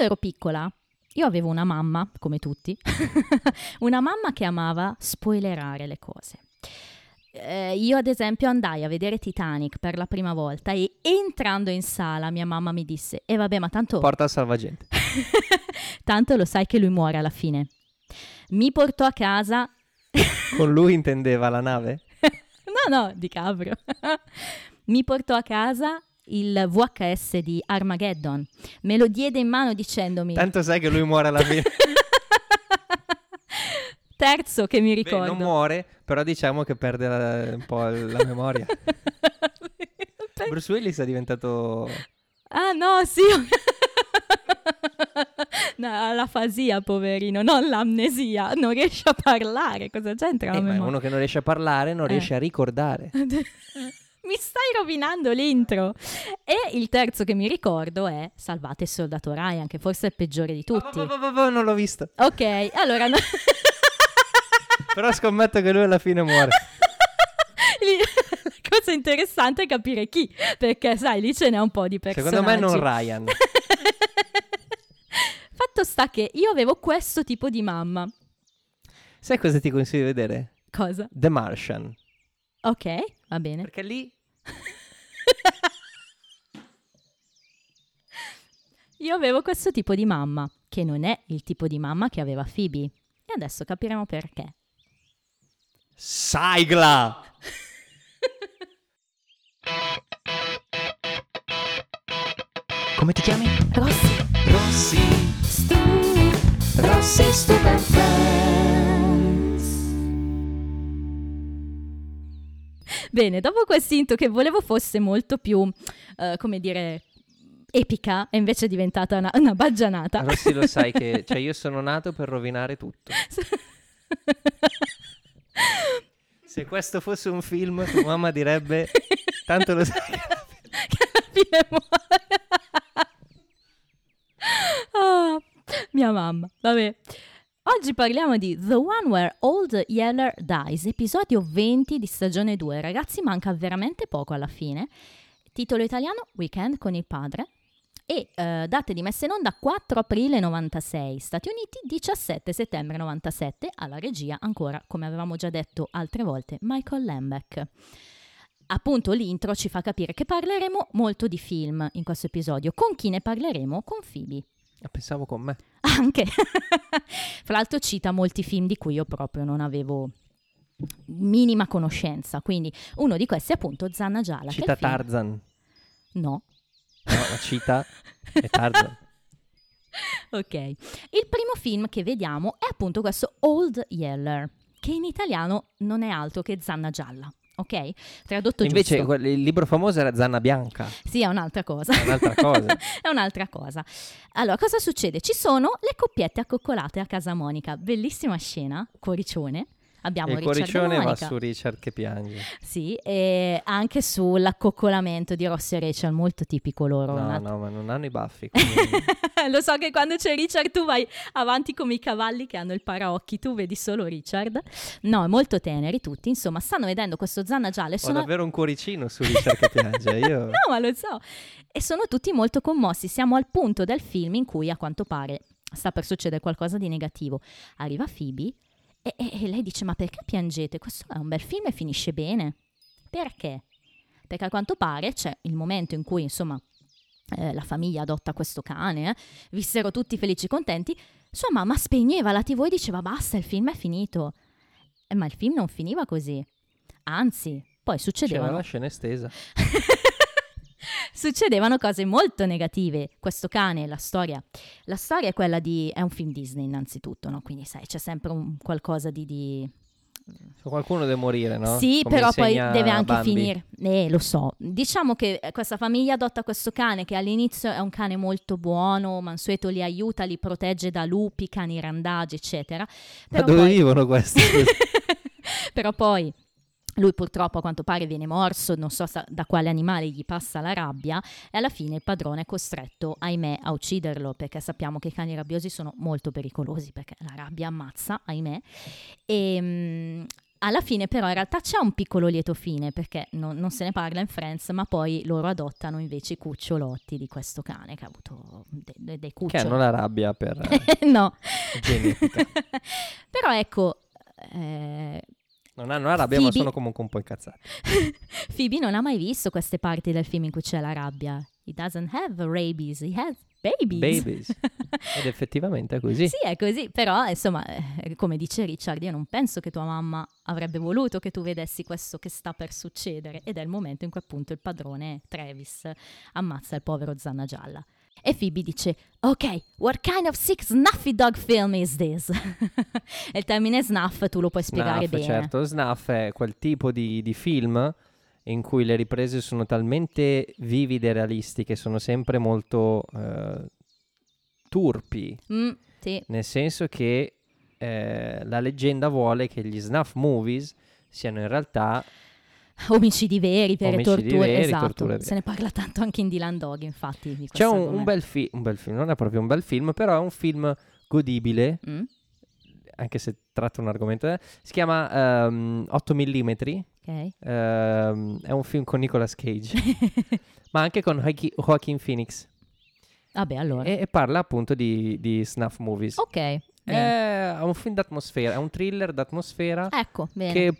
quando ero piccola, io avevo una mamma, come tutti, una mamma che amava spoilerare le cose. Eh, io ad esempio andai a vedere Titanic per la prima volta e entrando in sala mia mamma mi disse e eh, vabbè ma tanto... Porta al salvagente. tanto lo sai che lui muore alla fine. Mi portò a casa... Con lui intendeva la nave? no, no, di Caprio. Mi portò a casa il VHS di Armageddon. Me lo diede in mano dicendomi... Tanto sai che lui muore alla fine. Terzo che mi ricordo. Beh, non muore, però diciamo che perde la, un po' la memoria. Bruce Willis è diventato... Ah no, sì. no, la fasia, poverino, non l'amnesia. Non riesce a parlare. Cosa c'entra? Eh, ma uno che non riesce a parlare non eh. riesce a ricordare. Mi stai rovinando l'intro. E il terzo che mi ricordo è Salvate il soldato Ryan, che forse è il peggiore di tutti. Oh, oh, oh, non l'ho visto. Ok, allora... No... Però scommetto che lui alla fine muore. La cosa interessante è capire chi, perché sai, lì ce n'è un po' di personaggi. Secondo me non Ryan. Fatto sta che io avevo questo tipo di mamma. Sai cosa ti consiglio di vedere? Cosa? The Martian. Ok, va bene. Perché lì... Io avevo questo tipo di mamma, che non è il tipo di mamma che aveva Phoebe. E adesso capiremo perché. Sigla! Come ti chiami? Rossi. Rossi. Stu. Rossi Stupid Bene, dopo questo intro che volevo fosse molto più, uh, come dire, epica, è invece diventata una, una baggianata. Rossi lo sai che, cioè io sono nato per rovinare tutto. Se questo fosse un film, tua mamma direbbe, tanto lo sai che alla fine muore. oh, mia mamma, vabbè. Oggi parliamo di The One Where Old Yeller Dies, episodio 20 di stagione 2. Ragazzi, manca veramente poco alla fine. Titolo italiano Weekend con il padre. E eh, date di messa in onda 4 aprile 96, Stati Uniti 17 settembre 97, alla regia ancora, come avevamo già detto altre volte, Michael Lambeck. Appunto l'intro ci fa capire che parleremo molto di film in questo episodio. Con chi ne parleremo? Con Phoebe. Ah, pensavo con me. Anche. Fra l'altro cita molti film di cui io proprio non avevo minima conoscenza. Quindi uno di questi è appunto Zanna Gialla. Cita Tarzan. No. No, la cita è Tarzan. ok. Il primo film che vediamo è appunto questo Old Yeller, che in italiano non è altro che Zanna Gialla ok? Tradotto Invece giusto. il libro famoso era Zanna Bianca. Sì, è un'altra cosa. È un'altra cosa. è un'altra cosa. Allora, cosa succede? Ci sono le coppiette accoccolate a casa Monica. Bellissima scena, cuoricione. Abbiamo il Richard cuoricione va su Richard che piange. Sì, e anche sull'accoccolamento di Ross e Rachel, molto tipico loro. No, no, ma non hanno i baffi. Lo so che quando c'è Richard tu vai avanti come i cavalli che hanno il paraocchi, tu vedi solo Richard. No, molto teneri tutti, insomma, stanno vedendo questo zanna gialla. Ho davvero un cuoricino su Richard che piange, io... no, ma lo so. E sono tutti molto commossi. Siamo al punto del film in cui a quanto pare sta per succedere qualcosa di negativo. Arriva Phoebe e, e, e lei dice: Ma perché piangete? Questo è un bel film e finisce bene. Perché? Perché a quanto pare c'è il momento in cui, insomma, eh, la famiglia adotta questo cane, eh, vissero tutti felici e contenti, sua mamma spegneva la tv e diceva basta, il film è finito. Eh, ma il film non finiva così. Anzi, poi succedeva... C'era la scena estesa. succedevano cose molto negative. Questo cane, la storia, la storia è quella di... è un film Disney innanzitutto, no? Quindi sai, c'è sempre un qualcosa di... di... Qualcuno deve morire, no? Sì, Come però poi deve anche Bambi. finire. Eh, lo so. Diciamo che questa famiglia adotta questo cane che all'inizio è un cane molto buono, Mansueto li aiuta, li protegge da lupi, cani randagi, eccetera. Però Ma dove poi... vivono questi? però poi lui purtroppo a quanto pare viene morso, non so da quale animale gli passa la rabbia e alla fine il padrone è costretto, ahimè, a ucciderlo perché sappiamo che i cani rabbiosi sono molto pericolosi perché la rabbia ammazza, ahimè. E, ehm, alla fine però in realtà c'è un piccolo lieto fine perché non, non se ne parla in Friends, ma poi loro adottano invece i cucciolotti di questo cane che ha avuto de- de- dei Che cuccioli. hanno la rabbia per no. genetica. però ecco, eh, Non hanno la rabbia, ma Phoebe- sono comunque un po' incazzati. Phoebe non ha mai visto queste parti del film in cui c'è la rabbia. He doesn't have rabies, he has babies. Babies. Ed effettivamente è così. Sì, è così, però insomma, eh, come dice Richard, io non penso che tua mamma avrebbe voluto che tu vedessi questo che sta per succedere ed è il momento in cui appunto il padrone Travis ammazza il povero Zanna Gialla. E Phoebe dice, ok, what kind of sick snuffy dog film is this? e il termine snuff tu lo puoi spiegare Snuff, bene. certo. Snuff è quel tipo di, di film in cui le riprese sono talmente vivide e realistiche, sono sempre molto eh, turpi, Mm, sì, nel senso che eh, la leggenda vuole che gli snuff movies siano in realtà omicidi veri per Omicidi torture, veri, esatto. torture vere. Se ne parla tanto anche in Dylan Dog, infatti. Di C'è un, un bel, fi- un bel film, non è proprio un bel film, però è un film godibile, Mm, anche se tratta un argomento. eh. Si chiama ehm, 8 mm, ok. ehm, è un film con Nicolas Cage, ma anche con Joaqui- Joaquin Phoenix. Vabbè, allora. E, e parla appunto di, di snuff movies. ok. È un film d'atmosfera, è un thriller d'atmosfera Ecco, bene. che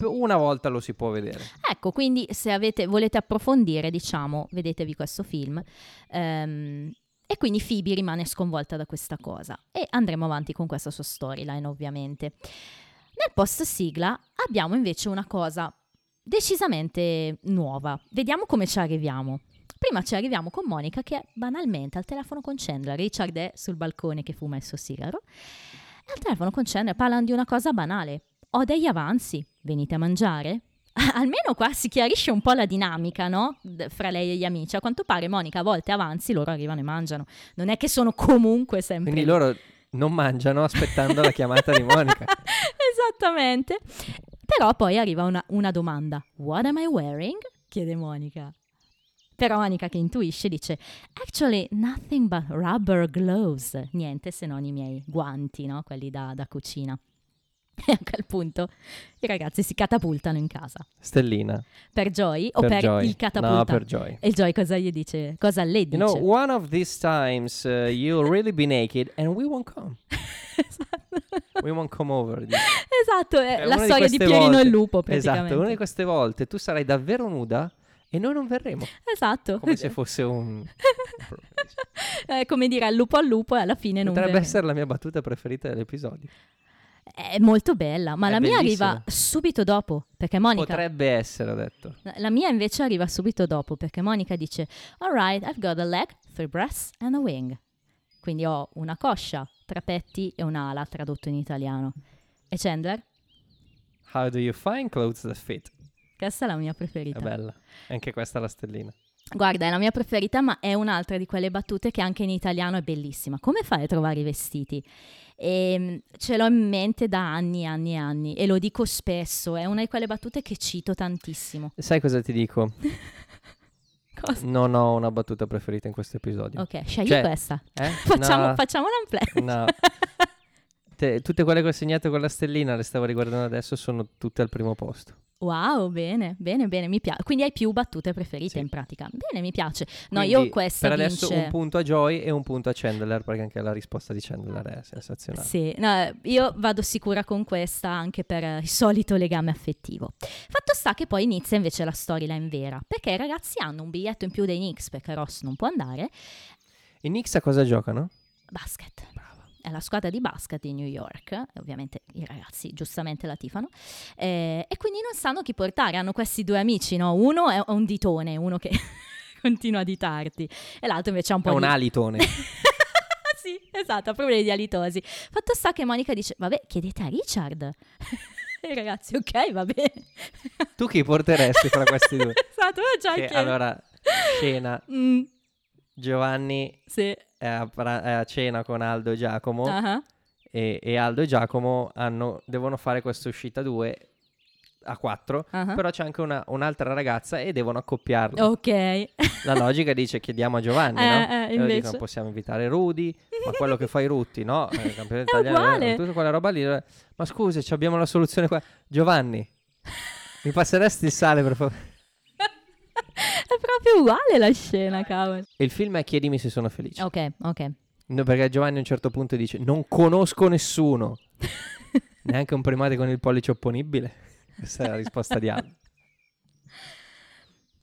una volta lo si può vedere. Ecco, quindi se avete, volete approfondire, diciamo, vedetevi questo film. Ehm, e quindi Phoebe rimane sconvolta da questa cosa. E andremo avanti con questa sua storyline, ovviamente. Nel post sigla abbiamo invece una cosa decisamente nuova. Vediamo come ci arriviamo. Prima ci arriviamo con Monica che è banalmente al telefono con Chandler. Richard è sul balcone che fuma il suo sigaro. E al telefono con Chandler parlano di una cosa banale. Ho degli avanzi, venite a mangiare? Almeno qua si chiarisce un po' la dinamica, no? Fra lei e gli amici. A quanto pare Monica a volte avanzi, loro arrivano e mangiano. Non è che sono comunque sempre Quindi loro non mangiano aspettando la chiamata di Monica. Esattamente. Però poi arriva una, una domanda. What am I wearing? chiede Monica. Però Monica che intuisce dice Actually nothing but rubber gloves. Niente se non i miei guanti, no? Quelli da, da cucina. E a quel punto i ragazzi si catapultano in casa. Stellina. Per Joy o per per, Joy. il catapulta? No, per Joy. E il Joy cosa gli dice? Cosa le dice? You know, one of these times uh, you'll really be naked and we won't come. We won't come over. dice. esatto, è È la di storia di queste Pierino volte. il lupo praticamente. Esatto, una di queste volte tu sarai davvero nuda e noi non verremo. Esatto. Come se fosse un... Eh, come dire al lupo al lupo e alla fine non Potrebbe essere la mia battuta preferita dell'episodio. È molto bella, ma È la mia bellissima. arriva subito dopo, perché Monica... Potrebbe essere, ho detto. La mia invece arriva subito dopo, perché Monica dice Alright, I've got a leg, three breasts and a wing. Quindi ho una coscia, tre petti e un'ala, tradotto in italiano. E Chandler? How do you find clothes that fit? Questa è la mia È preferita. bella. Anche questa è la stellina. Guarda, è la mia preferita, ma è un'altra di quelle battute che anche in italiano è bellissima. Come fai a trovare i vestiti? E, ce l'ho in mente da anni e anni e anni e lo dico spesso, è una di quelle battute che cito tantissimo. Sai cosa ti dico? Cosa? Non ho una battuta preferita in questo episodio. Ok, scegli Cioè, questa. Eh? Facciamo, No. facciamo un unplay. No. Te- tutte quelle che ho segnato con la stellina, le stavo riguardando adesso, sono tutte al primo posto. Wow, bene, bene, bene, mi piace. Quindi hai più battute preferite Sì. in pratica. Bene, mi piace. No, Quindi, io questa Per adesso vince... un punto a Joy e un punto a Chandler, perché anche la risposta di Chandler è sensazionale. Sì, no, io vado sicura con questa anche per il solito legame affettivo. Fatto sta che poi inizia invece la storyline vera, perché i ragazzi hanno un biglietto in più dei Knicks perché Ross non può andare. I Knicks a cosa giocano? Basket. È la squadra di basket di New York, ovviamente i ragazzi giustamente la tifano, eh, e quindi non sanno chi portare. Hanno questi due amici, no? Uno è un ditone, uno che continua a ditarti, e l'altro invece ha un È po' un di... alitone. sì, esatto, ha problemi di alitosi. Fatto sta che Monica dice, vabbè, chiedete a Richard. e i ragazzi, ok, va bene. tu chi porteresti fra questi due? esatto, già che... allora, scena, Mm, Giovanni sì. A, a cena con Aldo e Giacomo ah. e, e Aldo e Giacomo hanno- devono fare questa uscita due a quattro, Ah. però c'è anche una- un'altra ragazza e devono accoppiarla. Ok. La logica dice chiediamo a Giovanni, Eh, no? eh, invece. dicono possiamo invitare Rudy, ma quello che fai Rutti, no? Eh, Il campione È italiano, eh, tutta quella roba lì. eh, Ma scusa, abbiamo la soluzione qua. Giovanni, mi passeresti il sale per favore? È proprio uguale la scena, cavolo. Il film è Chiedimi se sono felice. Ok, ok. No, perché Giovanni a un certo punto dice non conosco nessuno, neanche un primate con il pollice opponibile. Questa è la risposta di Al.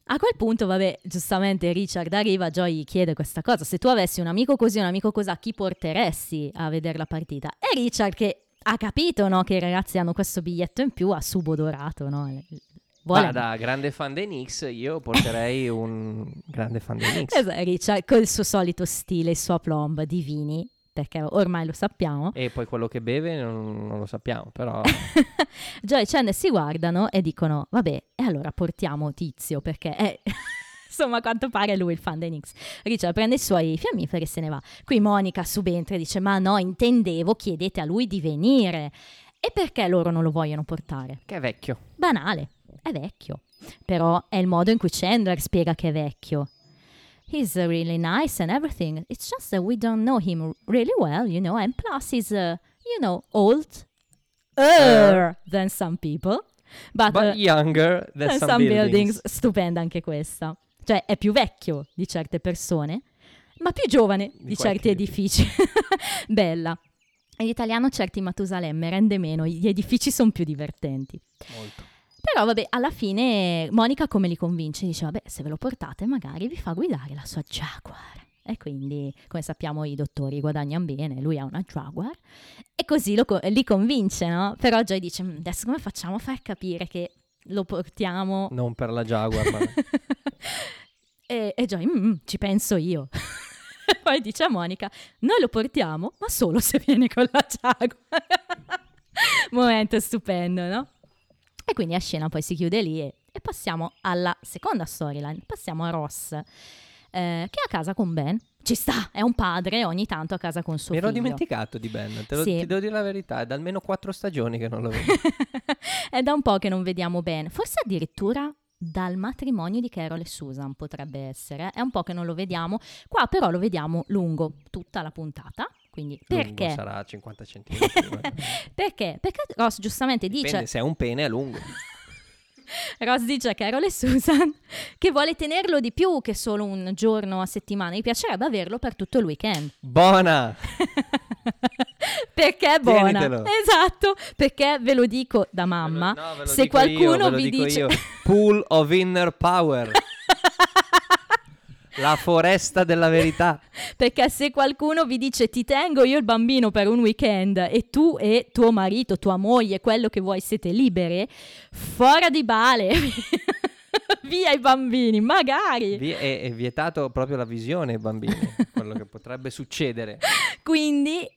A quel punto, vabbè, giustamente Richard arriva, Joy gli chiede questa cosa. Se tu avessi un amico così, un amico così, chi porteresti a vedere la partita? E Richard che ha capito, no, che i ragazzi hanno questo biglietto in più, ha subodorato, no? Vuole... Ma da grande fan dei Knicks io porterei un grande fan dei Knicks. Esatto, Richard con il suo solito stile, il suo aplomb di vini, perché ormai lo sappiamo. E poi quello che beve non, non lo sappiamo, però Joy e Chandler si guardano e dicono, vabbè, e allora portiamo Tizio, perché è... Insomma, a quanto pare lui il fan dei Knicks. Richard prende i suoi fiammiferi e se ne va. Qui Monica subentra e dice, ma no, intendevo, chiedete a lui di venire. E perché loro non lo vogliono portare? che è vecchio. Banale, è vecchio. Però è il modo in cui Chandler spiega che è vecchio. He's really nice and everything. It's just that we don't know him really well, you know, and plus he's, uh, you know, old er than some people. But, But uh, younger than than some, some buildings. buildings. Stupenda anche questa. Cioè, è più vecchio di certe persone, ma più giovane di, Di certi edifici. Bella. In italiano certi Matusalemme rende meno, gli edifici sono più divertenti. Molto. Però vabbè, alla fine Monica come li convince? Dice, vabbè, se ve lo portate magari vi fa guidare la sua Jaguar. E quindi, come sappiamo, i dottori guadagnano bene, lui ha una Jaguar. E così lo li convince, no? Però Joy dice, "Mm, adesso come facciamo a far capire che lo portiamo... Non per la Jaguar, ma e, e Joy, "Mm, ci penso io. Poi dice a Monica, noi lo portiamo, ma solo se viene con la Jaguar. Momento stupendo, no? E quindi la scena poi si chiude lì e, e passiamo alla seconda storyline. Passiamo a Ross, eh, che è a casa con Ben. Ci sta, è un padre ogni tanto a casa con suo mi ero figlio. dimenticato di Ben. Te lo, Sì. Ti devo dire la verità, è da almeno quattro stagioni che non lo vedo. è da un po' che non vediamo Ben, forse addirittura dal matrimonio di Carol e Susan potrebbe essere. È un po' che non lo vediamo. Qua però lo vediamo lungo tutta la puntata. Quindi Lungo perché? sarà 50 centimetri. Perché? Perché Ross giustamente dice Dipende, se è un pene è lungo. Ross dice a Carol e Susan che vuole tenerlo di più che solo un giorno a settimana. Gli piacerebbe averlo per tutto il weekend. Buona! perché è buona. Tienitelo. Esatto, perché ve lo dico da mamma. No, se io, qualcuno lo vi dice io. Pool of inner power. La foresta della verità. perché se qualcuno vi dice ti tengo io il bambino per un weekend e tu e tuo marito, tua moglie, quello che vuoi siete libere, fuori di bale. Via i bambini, magari. Vi- è, è vietato proprio la visione ai bambini, quello che potrebbe succedere. Quindi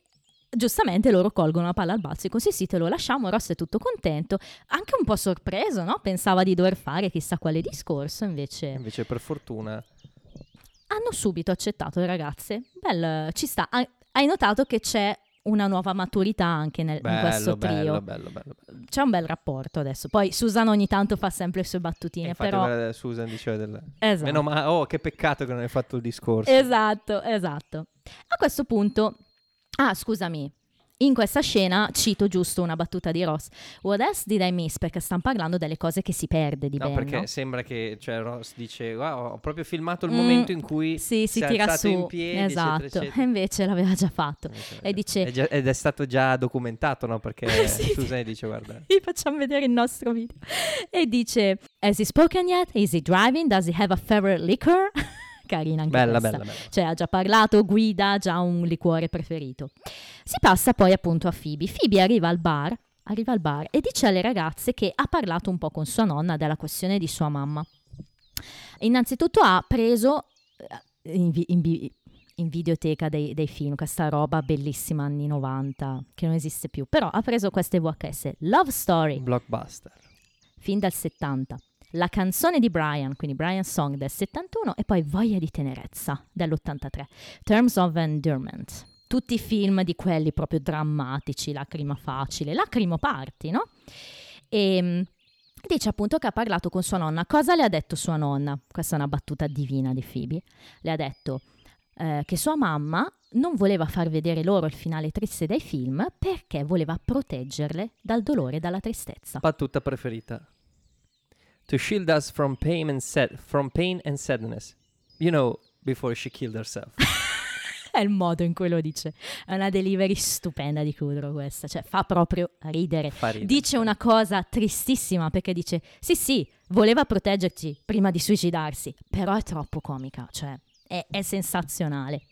giustamente loro colgono la palla al balzo e così sì te lo lasciamo, Ross è tutto contento, anche un po' sorpreso, no? Pensava di dover fare chissà quale discorso, invece Invece per fortuna hanno subito accettato le ragazze. Bel, ci sta. Hai- notato che c'è una nuova maturità anche nel- in questo bello, trio. bello, bello, bello, bello. C'è un bel rapporto adesso. Poi Susan ogni tanto fa sempre le sue E battutine, infatti però... Susan diceva del... Esatto. Meno male, oh che peccato che non hai fatto il discorso. Esatto, esatto. A questo punto, ah scusami, in questa scena cito giusto una battuta di Ross. What else did I miss? Perché stanno parlando delle cose che si perde di No, Ben, perché no? sembra che cioè, Ross dice: "Wow, ho proprio filmato il Mm, momento in cui Sì, si è tira su. in piedi, esatto. eccetera, E invece l'aveva già fatto. Eh, E dice- è già- ed è stato già documentato, no? Perché Sì. Susan dice: Guarda, Vi facciamo vedere il nostro video. E dice: Has he spoken yet? Is he driving? Does he have a favorite liquor? Carina anche bella, questa. bella, bella. Cioè ha già parlato, guida, ha già un liquore preferito. Si passa poi appunto a Phoebe. Phoebe arriva al bar, arriva al bar e dice alle ragazze che ha parlato un po' con sua nonna della questione di sua mamma. Innanzitutto ha preso eh, in, in in videoteca dei, dei film questa roba bellissima anni 90 che non esiste più, però ha preso queste VHS Love Story Blockbuster. fin dal 70. La canzone di Brian, quindi Brian Song del 71 e poi Voglia di tenerezza dell'83. Terms of Endearment. Tutti i film di quelli proprio drammatici, lacrima facile, lacrimo party, no? E, Dice appunto che ha parlato con sua nonna. Cosa le ha detto sua nonna? Questa è una battuta divina di Phoebe. Le ha detto eh, che sua mamma non voleva far vedere loro il finale triste dei film perché voleva proteggerle dal dolore e dalla tristezza. Battuta preferita. To shield us from pain and, sad- from pain and sadness. You know, before she killed herself. è il modo in cui lo dice. È una delivery stupenda di Kudrow questa, cioè fa proprio ridere. Fa ridere. Dice una cosa tristissima perché dice sì sì, voleva proteggerci prima di suicidarsi, però è troppo comica, cioè è, è sensazionale.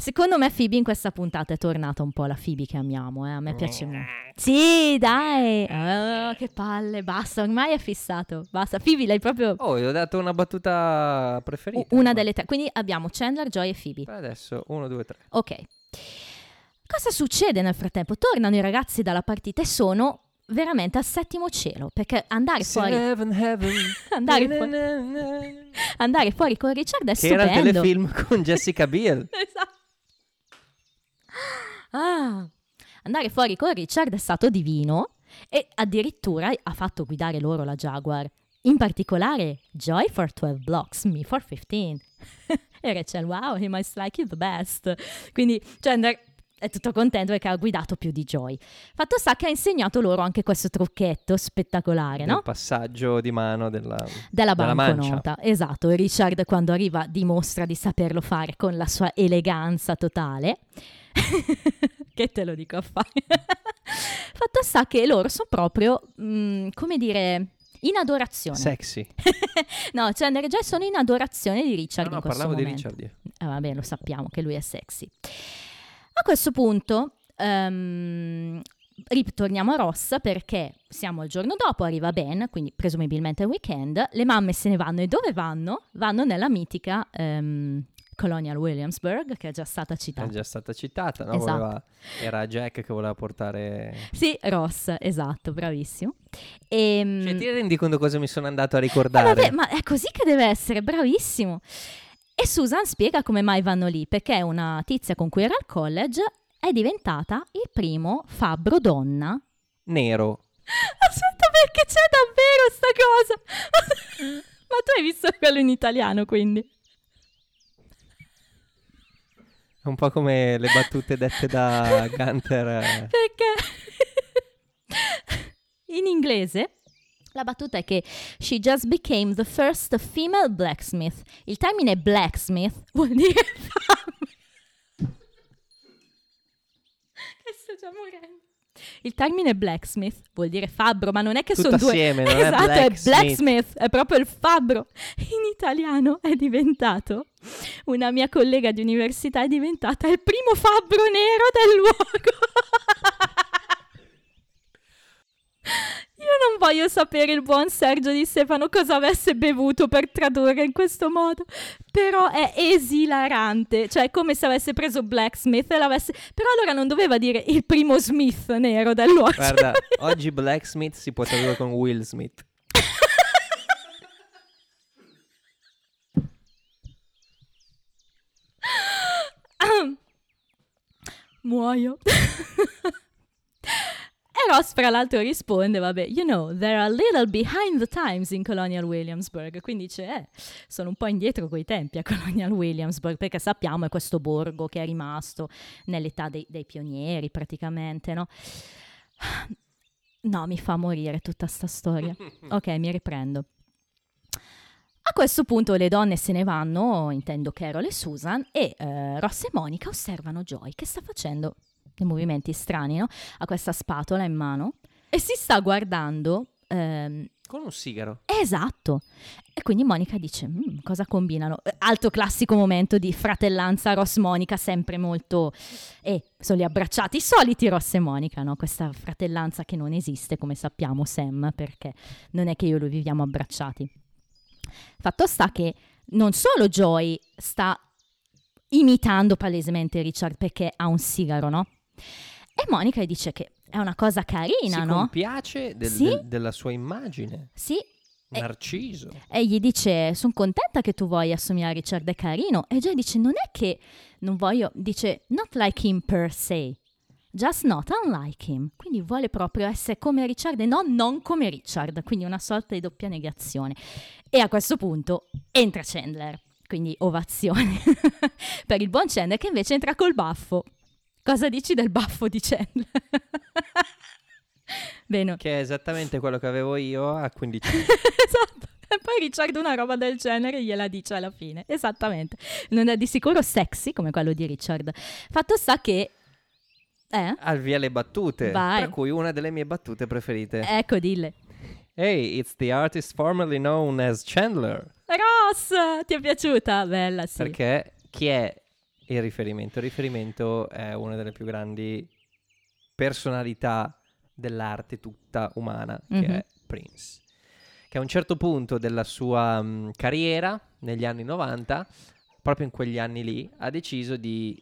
Secondo me Phoebe in questa puntata è tornata un po' la Phoebe che amiamo, eh? a me piace molto. Sì, dai! Oh, che palle, basta, ormai è fissato, basta. Phoebe l'hai proprio... Oh, gli ho dato una battuta preferita. Una delle tre, quindi abbiamo Chandler, Joy e Phoebe. Per adesso, uno, due, tre. Ok. Cosa succede nel frattempo? Tornano i ragazzi dalla partita e sono veramente al settimo cielo perché andare fuori Seven heaven. andare, fuori andare fuori con Richard è Che era il stupendo telefilm con Jessica Biel. esatto ah, andare fuori con Richard è stato divino e addirittura ha fatto guidare loro la Jaguar in particolare Joy for 12 blocks, me for 15 e Rachel wow he must like you the best quindi Chandler è tutto contento perché ha guidato più di Joy fatto sta che ha insegnato loro anche questo trucchetto spettacolare no? Il passaggio di mano della, della della banconota. Esatto, Richard quando arriva dimostra di saperlo fare con la sua eleganza totale. che te lo dico a fare. Fatto sta che loro sono proprio, mm, come dire, in adorazione. Sexy. no, Chandler e Joy sono in adorazione di Richard No, no, parlavo di momento. Richard. io. Eh, vabbè, lo sappiamo che lui è sexy. A questo punto ehm, ritorniamo a Ross perché siamo il giorno dopo, arriva Ben, quindi presumibilmente è weekend, le mamme se ne vanno e dove vanno? Vanno nella mitica ehm, Colonial Williamsburg che è già stata È citata. già stata citata, no? Esatto. Voleva- era Jack che voleva portare... Sì, Ross, esatto, bravissimo. Ehm, Cioè, ti rendi conto cosa mi sono andato a Eh, ricordare? vabbè, ma è così che deve essere, bravissimo. E Susan spiega come mai vanno lì, perché una tizia con cui era al college è diventata il primo fabbro donna. Nero. Aspetta, perché c'è davvero sta cosa? ma tu hai visto quello in italiano, quindi? È un po' come le battute dette da Gunter. eh. Perché in inglese la battuta è che she just became the first female blacksmith. Il termine blacksmith vuol dire fame. E sto già morendo. Il termine blacksmith vuol dire fabbro, ma non è che Tutto sono due. assieme, non è esatto, è blacksmith. blacksmith, è proprio il fabbro. In italiano è diventato una mia collega di università è diventata il primo fabbro nero del luogo. Io non voglio sapere il buon Sergio Di Stefano cosa avesse bevuto per tradurre in questo modo, però è esilarante, cioè è come se avesse preso Blacksmith e l'avesse... Però allora non doveva dire il primo Smith nero del luogo. Guarda, oggi Blacksmith si può tradurre con Will Smith. Muoio. e Ross, fra l'altro, risponde: Vabbè, you know, they're a little behind the times in Colonial Williamsburg. Quindi dice: Eh, sono un po' indietro coi tempi a Colonial Williamsburg, perché sappiamo è questo borgo che è rimasto nell'età dei, dei pionieri, praticamente, no? No, mi fa morire tutta sta storia. Ok, mi riprendo. A questo punto le donne se ne vanno, intendo Carol e Susan, e eh, Ross e Monica osservano Joy che sta facendo dei movimenti strani, no? Ha questa spatola in mano e si sta guardando. ehm, Con un sigaro. esatto. E quindi Monica dice: "Mm, Cosa combinano? Eh, Altro classico momento di fratellanza Ross-Monica, sempre molto. E sono lì abbracciati, i soliti Ross e Monica, no? Questa fratellanza che non esiste, come sappiamo, Sam, perché non è che io e lui viviamo abbracciati. Fatto sta che non solo Joy sta imitando palesemente Richard perché ha un sigaro, no? E Monica gli dice che è una cosa carina, si no? compiace del- Sì. del- della sua immagine. Sì. Narciso. E gli dice: Sono contenta che tu vuoi assomigliare a Richard, è carino. E Joy dice: Non è che non voglio, dice, not like him per se. just not unlike him. Quindi vuole proprio essere come Richard e no, non come Richard, quindi una sorta di doppia negazione. E a questo punto entra Chandler, quindi ovazione per il buon Chandler che invece entra col baffo. Cosa dici del baffo di Chandler? Bene. Che è esattamente quello che avevo io a 15 anni. esatto. E poi Richard una roba del genere gliela dice alla fine. Esattamente. Non è di sicuro sexy come quello di Richard. Fatto sta che... Eh? Al via le battute. Vai. Tra cui una delle mie battute preferite. Ecco, dille. Hey, it's the artist formerly known as Chandler. Ross, ti è piaciuta? Bella, sì. Perché chi è il riferimento? Il riferimento è una delle più grandi personalità dell'arte tutta umana, che Mhm. è Prince. Che a un certo punto della sua mh, carriera, negli anni 90, proprio in quegli anni lì, ha deciso di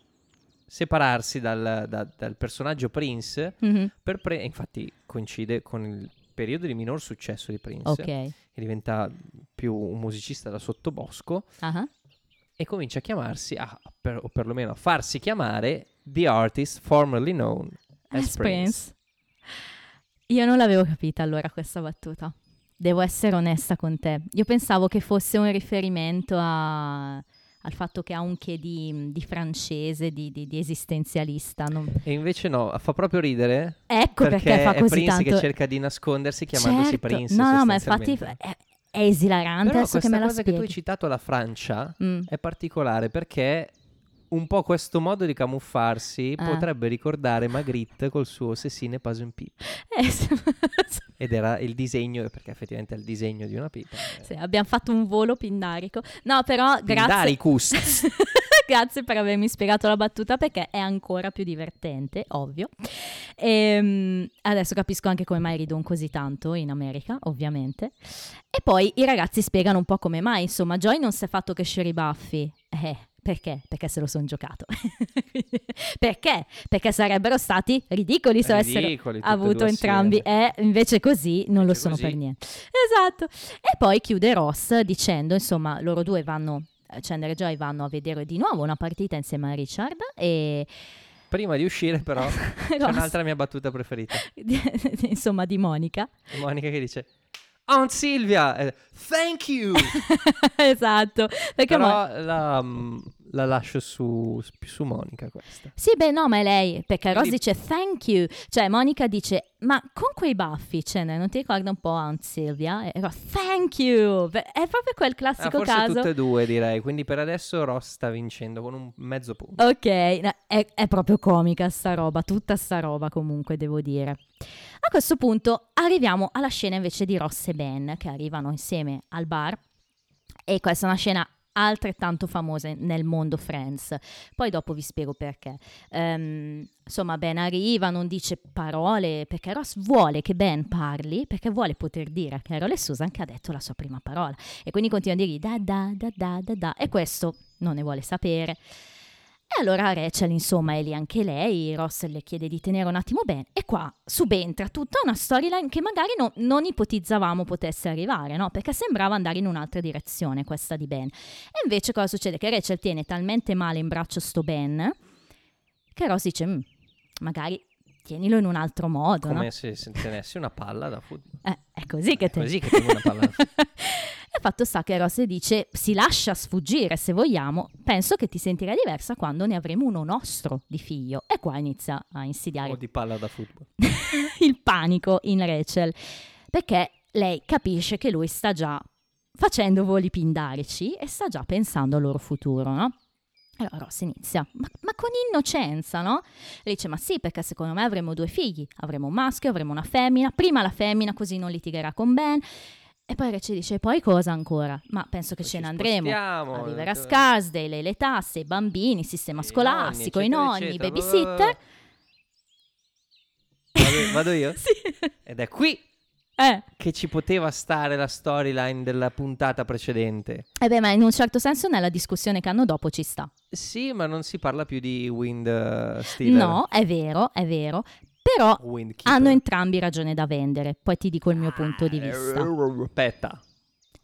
separarsi dal, da- dal personaggio Prince Mhm. per pre- infatti coincide con il periodo di minor successo di Prince Ok. che diventa più un musicista da sottobosco Ah, e comincia a chiamarsi a- per- o perlomeno a farsi chiamare The Artist Formerly Known as, As Prince. Prince. Io non l'avevo capita allora questa battuta. Devo essere onesta con te. Io pensavo che fosse un riferimento a- al fatto che ha un che di, di francese, di, di- di esistenzialista. non- E invece no, fa proprio ridere Ecco perché, fa è così Prince tanto. che cerca di nascondersi chiamandosi Certo. Prince. No, no, ma infatti è, è esilarante Però adesso che me la cosa che tu hai spieghi. citato la Francia Mm. è particolare perché un po' questo modo di camuffarsi Ah. potrebbe ricordare Magritte col suo Sessine Pas un Pip. Eh, sì. Ed era il disegno, perché effettivamente è il disegno di una pipa. Sì, abbiamo fatto un volo pindarico. No, però grazie. Pindaricus. grazie per avermi spiegato la battuta perché è ancora più divertente, ovvio. Ehm, adesso capisco anche come mai ridono così tanto in America, ovviamente. E poi i ragazzi spiegano un po' come mai, insomma, Joy non si è fatto crescere i baffi. Eh, perché? Perché se lo sono giocato. perché? Perché sarebbero stati ridicoli se avessero Ridicoli, e avuto entrambi assieme. e invece così non lo Invece sono così. per niente. Esatto. E poi chiude Ross dicendo, insomma, loro due vanno, eh, Chandler e Joy vanno a vedere di nuovo una partita insieme a Richard e Prima di uscire però c'è un'altra mia battuta preferita. insomma, di Monica. Monica che dice Aunt Silvia, eh, thank you. esatto. Perché però la, mm, la lascio su, su Monica questa. Sì, beh, no, ma è lei, perché Ross Quindi- dice thank you, cioè Monica dice, ma con quei baffi, cioè, non ti ricorda un po' Aunt Silvia? E Ross, thank you, è proprio quel Ah, classico forse caso. tutte e due direi, quindi per adesso Ross sta vincendo con un mezzo punto. Ok, no, è, è proprio comica sta roba, tutta sta roba comunque devo dire. A questo punto arriviamo alla scena invece di Ross e Ben che arrivano insieme al bar e questa è una scena altrettanto famosa nel mondo Friends. Poi dopo vi spiego perché. Ehm, insomma, Ben arriva, non dice parole perché Ross vuole che Ben parli perché vuole poter dire a Carol e Susan che ha detto la sua prima parola e quindi continua a dirgli da da da da da da e questo non ne vuole sapere. E allora Rachel, insomma, è lì anche lei, Ross le chiede di tenere un attimo Ben e qua subentra tutta una storyline che magari no- non ipotizzavamo potesse arrivare, no? Perché sembrava andare in un'altra direzione questa di Ben. E invece cosa succede? Che Rachel tiene talmente male in braccio sto Ben che Ross dice, "Mm, magari tienilo in un altro modo, Come no? se, tenessi una palla da football. Eh, è così che È te... così che tieni una palla da football. E fatto sta che Ross dice si lascia sfuggire se vogliamo, penso che ti sentirai diversa quando ne avremo uno nostro di figlio. E qua inizia a insidiare o di palla da football. il panico in Rachel, perché lei capisce che lui sta già facendo voli pindarici e sta già pensando al loro futuro, no? Allora Ross inizia, ma, ma con innocenza, no? E dice, ma sì, perché secondo me avremo due figli, avremo un maschio, avremo una femmina, prima la femmina così non litigherà con Ben. E poi Rachel dice, e poi cosa ancora? Ma penso che Poi ce ci ne andremo a vivere a eh, Scarsdale, le tasse, i bambini, il sistema i scolastico, nonni, i eccetera, nonni, i eccetera. babysitter. Vado, vado io? sì. Ed è qui Eh. che ci poteva stare la storyline della puntata precedente. Eh beh, ma in un certo senso nella discussione che hanno dopo ci sta. Sì, ma non si parla più di Wind uh, Stealer. No, è vero, è vero, però hanno entrambi ragione da vendere. Poi ti dico il mio punto di vista. Aspetta.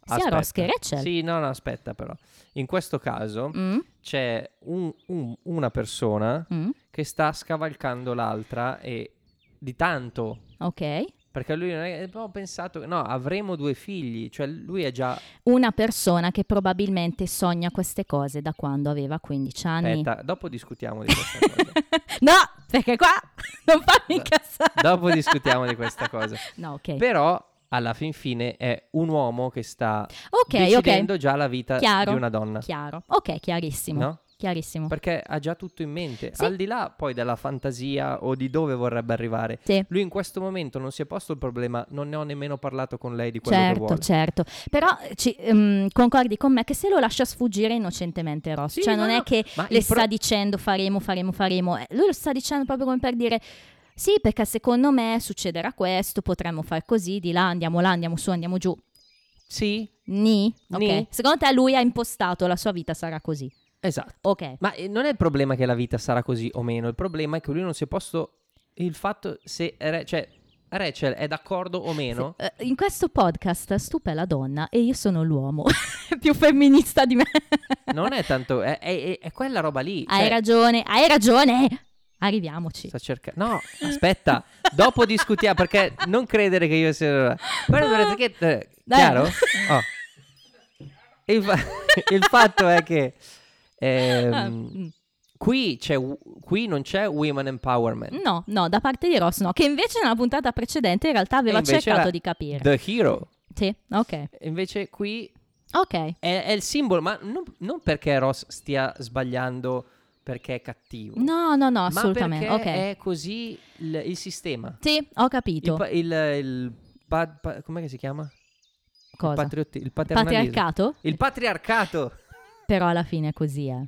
Sia Aspetta. Ross che Rachel. Sì, no, no, aspetta però. In questo caso Mm? c'è un- un- una persona Mm? che sta scavalcando l'altra e di tanto. Ok. Perché lui non è, abbiamo pensato che no, avremo due figli, cioè lui è già Una persona che probabilmente sogna queste cose da quando aveva 15 anni. Aspetta, dopo discutiamo di questa cosa. no, perché qua non fammi incazzare. dopo discutiamo di questa cosa. No, ok. Però alla fin fine è un uomo che sta ok, decidendo ok. già la vita Chiaro. di una donna, Chiaro. Ok, chiarissimo. no? Chiarissimo. Perché ha già tutto in mente, Sì. al di là poi della fantasia o di dove vorrebbe arrivare. Sì. Lui in questo momento non si è posto il problema, non ne ho nemmeno parlato con lei di quello che Certo, vuole. certo. Però ci- ehm, concordi con me che se lo lascia sfuggire innocentemente Ross, Sì, cioè no, non no, è che le pro- sta dicendo faremo, faremo, faremo. Eh, Lui lo sta dicendo proprio come per dire sì, perché secondo me succederà questo, potremmo fare così, di là, andiamo là, andiamo su, andiamo giù. Sì, Ni? Ok. Ni. Secondo te lui ha impostato la sua vita sarà così. Esatto. Ok. Ma eh, non è il problema che la vita sarà così o meno, il problema è che lui non si è posto il fatto se Re- cioè Rachel è d'accordo o meno. Eh, in questo podcast Stupa è la donna e io sono l'uomo più femminista di me. Non è tanto è, è- è quella roba lì, hai cioè, ragione, hai ragione. Arriviamoci. sta cercando No, aspetta, dopo discutiamo perché non credere che io sia Però dovrete che eh, chiaro? Oh. Il, fa- il fatto è che ehm, Ah, mm. qui, c'è, qui non c'è women empowerment. No, no, da parte di Ross no, che invece nella puntata precedente in realtà aveva cercato di capire. The hero. Sì, ok. Invece qui Ok. è, è il simbolo, ma non, non perché Ross stia sbagliando perché è cattivo. No, no, no, assolutamente. perché Ok. è così il, il sistema. Sì, ho Il, capito. pa- il, il pa- pa- com'è che si chiama? Cosa? Il, patriotti- il. Patriarcato? Il patriarcato. Però alla fine è così, eh.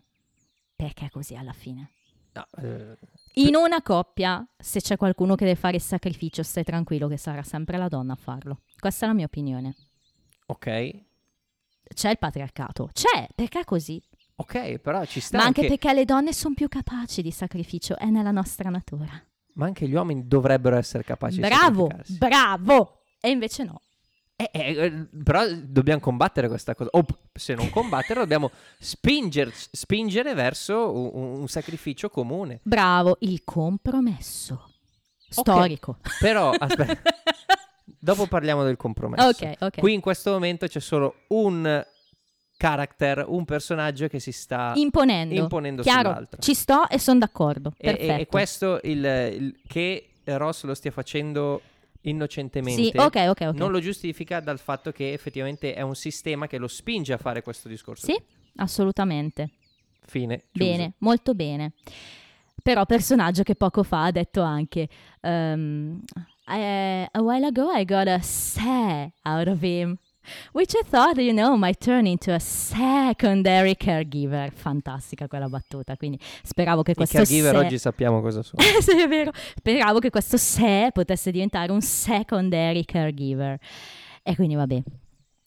Perché è così alla fine? No, eh, In una coppia, se c'è qualcuno che deve fare il sacrificio, stai tranquillo che sarà sempre la donna a farlo. Questa è la mia opinione. ok, C'è il patriarcato. C'è, perché è così. ok, però ci sta Ma anche anche, perché le donne sono più capaci di sacrificio, è nella nostra natura. ma anche gli uomini dovrebbero essere capaci Bravo, di sacrificarsi. bravo! E invece no. Eh, eh, eh, però dobbiamo combattere questa cosa. O se non combattere, dobbiamo spinger- spingere verso un, un sacrificio comune. Bravo, il compromesso. Storico. Però, aspetta, dopo parliamo del compromesso. ok, ok. Qui in questo momento c'è solo un character, un personaggio che si sta imponendo. imponendo Chiaro, sull'altro. ci sto e sono d'accordo. E, e- Perfetto. e questo il, il- che Ross lo stia facendo innocentemente. Sì, ok, ok, ok. Non lo giustifica dal fatto che effettivamente è un sistema che lo spinge a fare questo discorso. Sì, assolutamente. Fine. chiuso. Bene, molto bene. Però personaggio che poco fa ha detto anche ehm, "Eh, a while ago I got a say out of him which I thought, you know, might turn into a secondary caregiver. Fantastica quella battuta, quindi speravo che I questo caregiver se- oggi sappiamo cosa sono. sì, è vero. Speravo che questo se potesse diventare un secondary caregiver. E quindi vabbè,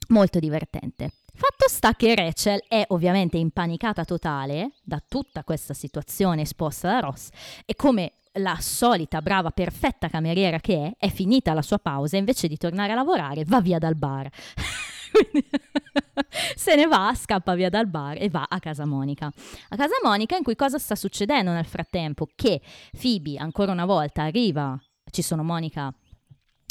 molto divertente. Fatto sta che Rachel è ovviamente impanicata totale da tutta questa situazione esposta da Ross e come la solita brava perfetta cameriera che è, è finita la sua pausa e invece di tornare a lavorare va via dal bar. Se ne va, scappa via dal bar e va a casa Monica. A casa Monica in cui cosa sta succedendo nel frattempo? Che Phoebe ancora una volta arriva, ci sono Monica,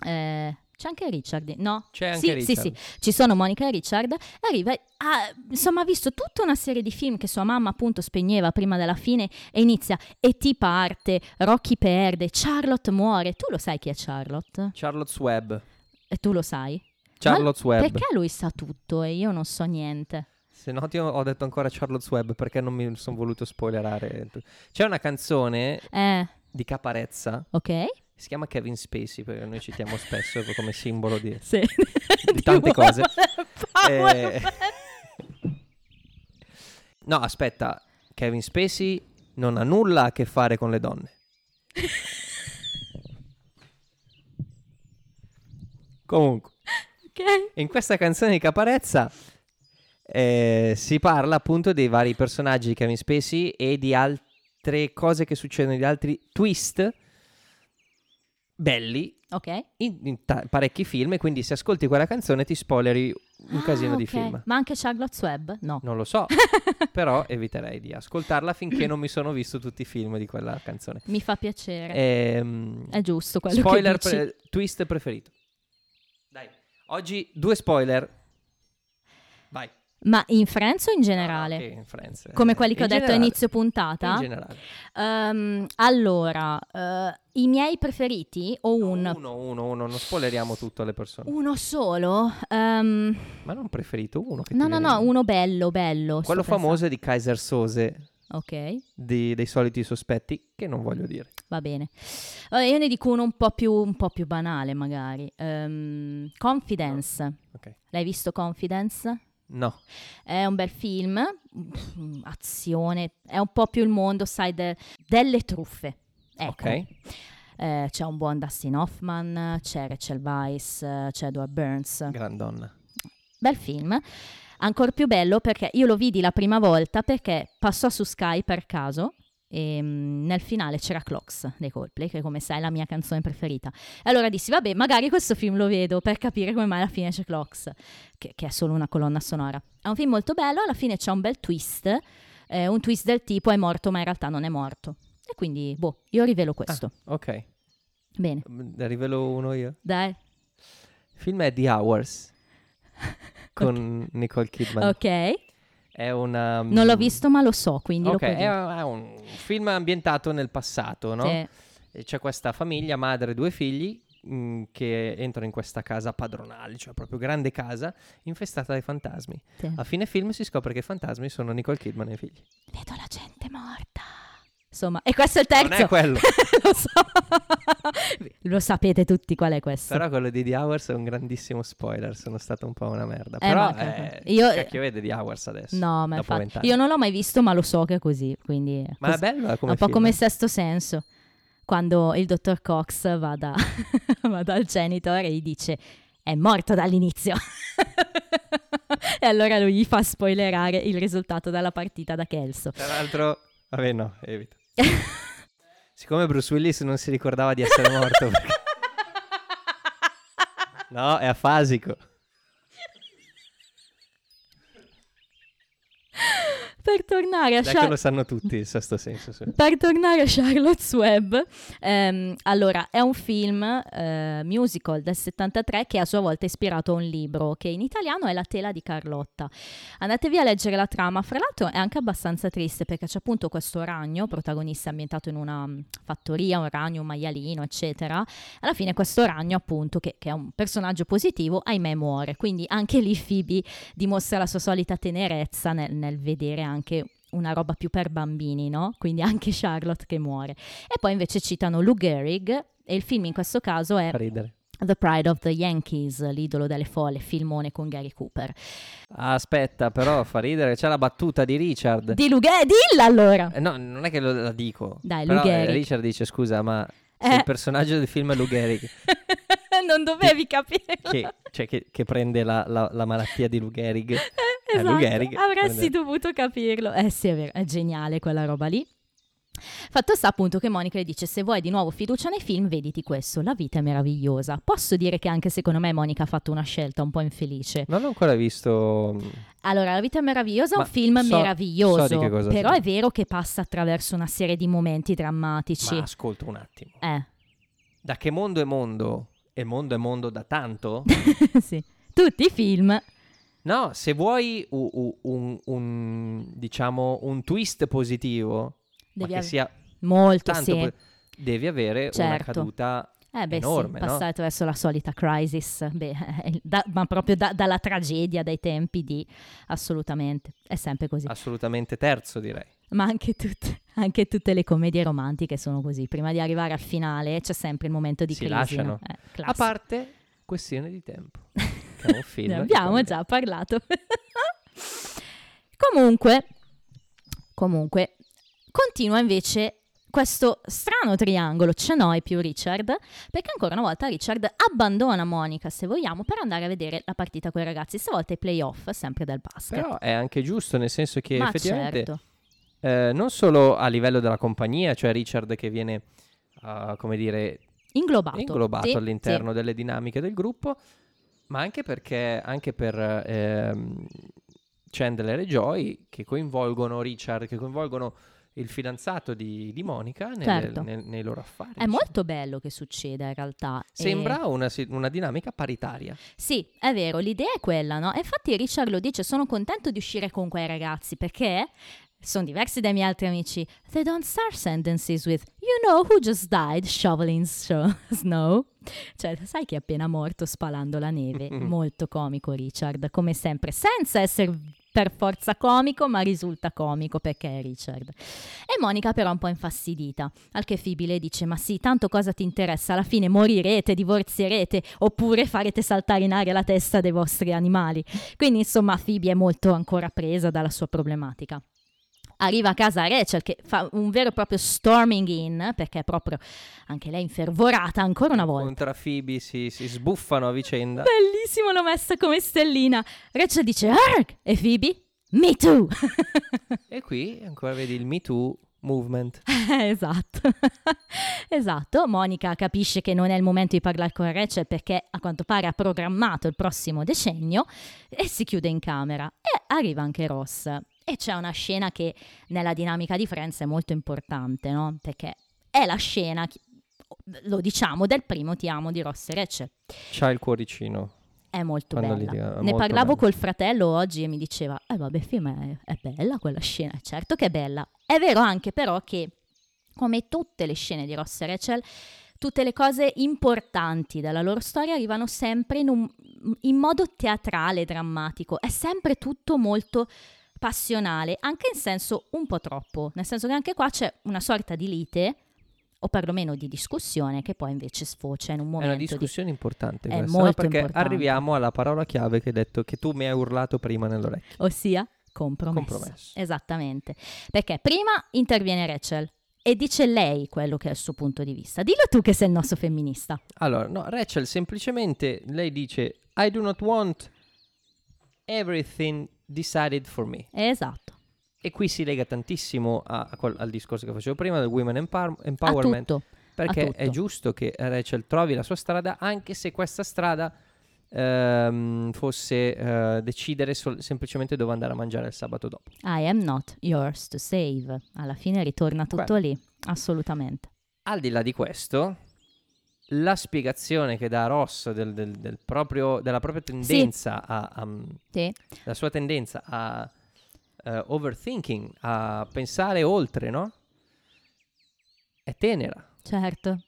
eh, c'è anche Richard, no? C'è anche sì, Richard. Sì, sì, ci sono Monica e Richard, arriva, ha, insomma ha visto tutta una serie di film che sua mamma appunto spegneva prima della fine e inizia e ti parte, Rocky perde, Charlotte muore, tu lo sai chi è Charlotte? Charlotte's Web. E tu lo sai? Charlotte's Web. Perché lui sa tutto e io non so niente? Se no, ti ho, ho detto ancora Charlotte's Web perché non mi sono voluto spoilerare. C'è una canzone Eh, di Caparezza. ok? Si chiama Kevin Spacey perché noi citiamo spesso come simbolo di, Sì. di tante cose. Eh, No, aspetta, Kevin Spacey non ha nulla a che fare con le donne. Comunque, Ok. in questa canzone di Caparezza eh, si parla appunto dei vari personaggi di Kevin Spacey e di altre cose che succedono, di altri twist belli Ok. in, in ta- parecchi film e quindi se ascolti quella canzone ti spoileri un casino Ah, di film. Ma anche Charlotte's Web? No. Non lo so, però eviterei di ascoltarla finché non mi sono visto tutti i film di quella canzone. Mi fa piacere. Ehm, È giusto quello spoiler, che dici. pre- twist preferito. Dai, oggi due spoiler. Vai. Ma in Friends o in generale? Ah, in Friends, eh. Come quelli che ho In detto a generale, inizio puntata? In generale. Ehm, allora, eh, i miei preferiti o No, un... Uno, uno, uno, non spoileriamo tutto alle persone. Uno solo? Ehm, Ma non preferito uno che no, no, no, in uno bello, bello. Quello famoso è di Kaiser Sose, pensando. Ok, di- dei soliti sospetti, che non voglio dire. va bene. Vabbè, io ne dico uno un po' più, un po' più banale magari. Ehm, Confidence. Ok. L'hai visto Confidence? No. È un bel film, azione, è un po' più il mondo, sai, de- delle truffe. Ecco. Ok. Eh, c'è un buon Dustin Hoffman, c'è Rachel Weisz, eh, c'è Edward Burns. Gran donna. Bel film. Ancora più bello perché io lo vidi la prima volta perché passò su Sky per caso e mm, nel finale c'era Clocks dei Coldplay, che come sai è la mia canzone preferita. E allora dissi, vabbè, magari questo film lo vedo per capire come mai alla fine c'è Clocks, che, che è solo una colonna sonora. È un film molto bello, alla fine c'è un bel twist, eh, un twist del tipo è morto ma in realtà non è morto. E quindi, boh, io rivelo questo. Ok. Bene, Ne rivelo uno io. dai. Il film è The Hours con Nicole Kidman. Ok, È una... non l'ho visto ma lo so, quindi Ok, lo è, è un film ambientato nel passato, no? Sì. C'è questa famiglia, madre e due figli, mh, che entrano in questa casa padronale, cioè proprio grande casa, infestata dai fantasmi. Sì. A fine film si scopre che i fantasmi sono Nicole Kidman e i figli. Vedo la gente morta. Insomma, e questo è il terzo. Non è quello. lo so. Lo sapete tutti qual è questo. Però quello di The Hours è un grandissimo spoiler, sono stato un po' una merda. Eh, Però ma- eh, io- cacchio vede The Hours adesso. no, ma infatti, io non l'ho mai visto, ma lo so che è così. Quindi è Ma è così. bello eh, È un po' film. come sesto senso. Quando il dottor Cox va, da- va dal janitor e gli dice è morto dall'inizio. e allora lui gli fa spoilerare il risultato della partita da Kelso. Tra l'altro, vabbè no, evito. Siccome Bruce Willis non si ricordava di essere morto. perché- No, è afasico. Per tornare a Dai Char- che lo sanno tutti il sesto senso. sì. Per tornare a Charlotte's Web, ehm, allora è un film eh, musical del 73 che a sua volta è ispirato a un libro che in italiano è La tela di Carlotta. Andatevi a leggere la trama, fra l'altro è anche abbastanza triste perché c'è appunto questo ragno, protagonista ambientato in una mm, fattoria, un ragno, un maialino, eccetera. Alla fine questo ragno appunto, che, che è un personaggio positivo, ahimè muore. Quindi anche lì Phoebe dimostra la sua solita tenerezza nel, nel vedere anche una roba più per bambini, no? Quindi anche Charlotte che muore. E poi invece citano Lou Gehrig e il film in questo caso è ridere. The Pride of the Yankees, l'idolo delle folle, filmone con Gary Cooper. Aspetta, però fa ridere. C'è la battuta di Richard. Di Gehrig, dilla allora! Eh, no, non è che lo, la dico. Dai, però, Gehrig. eh, Richard dice: Scusa, ma Eh. il personaggio del film è Lou Gehrig, non dovevi capirlo. che, cioè, che, che prende la, la- la malattia di Lou Gehrig. Eh, esatto, Gehrig, avresti prende- dovuto capirlo. Eh sì, è vero, è geniale quella roba lì. Fatto sta appunto che Monica le dice se vuoi di nuovo fiducia nei film vediti questo, la vita è meravigliosa. Posso dire che anche secondo me Monica ha fatto una scelta un po' infelice. Non ho ancora visto. mm, Allora, La vita è meravigliosa è un film so- meraviglioso, so di che cosa però sia. è vero che passa attraverso una serie di momenti drammatici. Ma ascolta un attimo. Eh, Da che mondo è mondo? E mondo è mondo da tanto? sì. Tutti i film. No, se vuoi u- u- un, un, diciamo un twist positivo, ma Devi che sia Molto, sì. po- devi avere una Certo. caduta Eh beh enorme, sì, no? passare attraverso la solita crisis, beh, eh, da- ma proprio da- dalla tragedia dai tempi di... Assolutamente, è sempre così. assolutamente terzo, direi. Ma anche, tutte- anche tutte le commedie romantiche sono così. Prima di arrivare al finale c'è sempre il momento di Si crisi. lasciano. no? Eh, A parte Questione di tempo, che è un film. Ne abbiamo già parlato. comunque, comunque, continua invece questo strano triangolo Chenoy più Richard, perché ancora una volta Richard abbandona Monica, se vogliamo, per andare a vedere la partita con i ragazzi, stavolta ai playoff, sempre del basket. Però è anche giusto, nel senso che Ma effettivamente certo, eh, non solo a livello della compagnia, cioè Richard che viene, uh, come dire, inglobato, inglobato sì, all'interno sì. delle dinamiche del gruppo, ma anche perché anche per ehm, Chandler e Joy che coinvolgono Richard, che coinvolgono il fidanzato di, di Monica nelle- Certo. nel- nei loro affari. È molto bello che succeda in realtà. e- Sembra una, si- una dinamica paritaria. Sì, è vero, l'idea è quella, no? E infatti Richard lo dice, sono contento di uscire con quei ragazzi perché sono diversi dai miei altri amici. They don't start sentences with You know who just died shoveling sho- snow? Cioè, sai chi è appena morto spalando la neve? Molto comico Richard, come sempre, senza essere per forza comico, ma risulta comico perché è Richard. E Monica però un po' infastidita, al che Phoebe le dice ma sì, tanto cosa ti interessa, alla fine morirete, divorzierete, oppure farete saltare in aria la testa dei vostri animali. Quindi insomma Phoebe è molto ancora presa dalla sua problematica. Arriva a casa Rachel che fa un vero e proprio storming in, perché è proprio anche lei infervorata ancora una volta. Contra Phoebe si, si sbuffano a vicenda. Bellissimo, l'ho messa come stellina. Rachel dice Arg! E Phoebe? Me too! E qui ancora vedi il Me Too movement. esatto. esatto. Monica capisce che non è il momento di parlare con Rachel perché a quanto pare ha programmato il prossimo decennio e si chiude in camera. E arriva anche Ross. E c'è una scena che nella dinamica di Friends è molto importante, no? Perché è la scena, lo diciamo, del primo ti amo di Ross e Rachel. C'ha il cuoricino. È molto Quando bella. è ne molto parlavo bella. col fratello oggi e mi diceva, eh vabbè, film è, è bella quella scena. Certo che è bella. È vero anche però che, come tutte le scene di Ross e Rachel, tutte le cose importanti della loro storia arrivano sempre in, un- in modo teatrale, drammatico. È sempre tutto molto passionale, anche in senso un po' troppo. Nel senso che anche qua c'è una sorta di lite, o perlomeno di discussione, che poi invece sfocia in un È momento una di discussione importante È questa, no? molto perché importante. arriviamo alla parola chiave che hai detto che tu mi hai urlato prima nell'orecchio. Ossia compromesso. Compromesso. Esattamente. Perché prima interviene Rachel e dice lei quello che è il suo punto di vista. Dillo tu che sei il nostro femminista. Allora, no, Rachel semplicemente lei dice I do not want everything decided for me. Esatto. E qui si lega tantissimo a- a quel- al discorso che facevo prima del women empower- A empowerment. tutto. Perché è giusto che Rachel trovi la sua strada, anche se questa strada ehm, fosse eh, decidere sol- semplicemente dove andare a mangiare il sabato dopo. I am not yours to save. Alla fine ritorna tutto Quello. lì. Assolutamente. Al di là di questo, la spiegazione che dà Ross del, del- del proprio- della propria tendenza a, a- Sì. la sua tendenza a eh, overthinking, a pensare oltre, no? È tenera. Certo.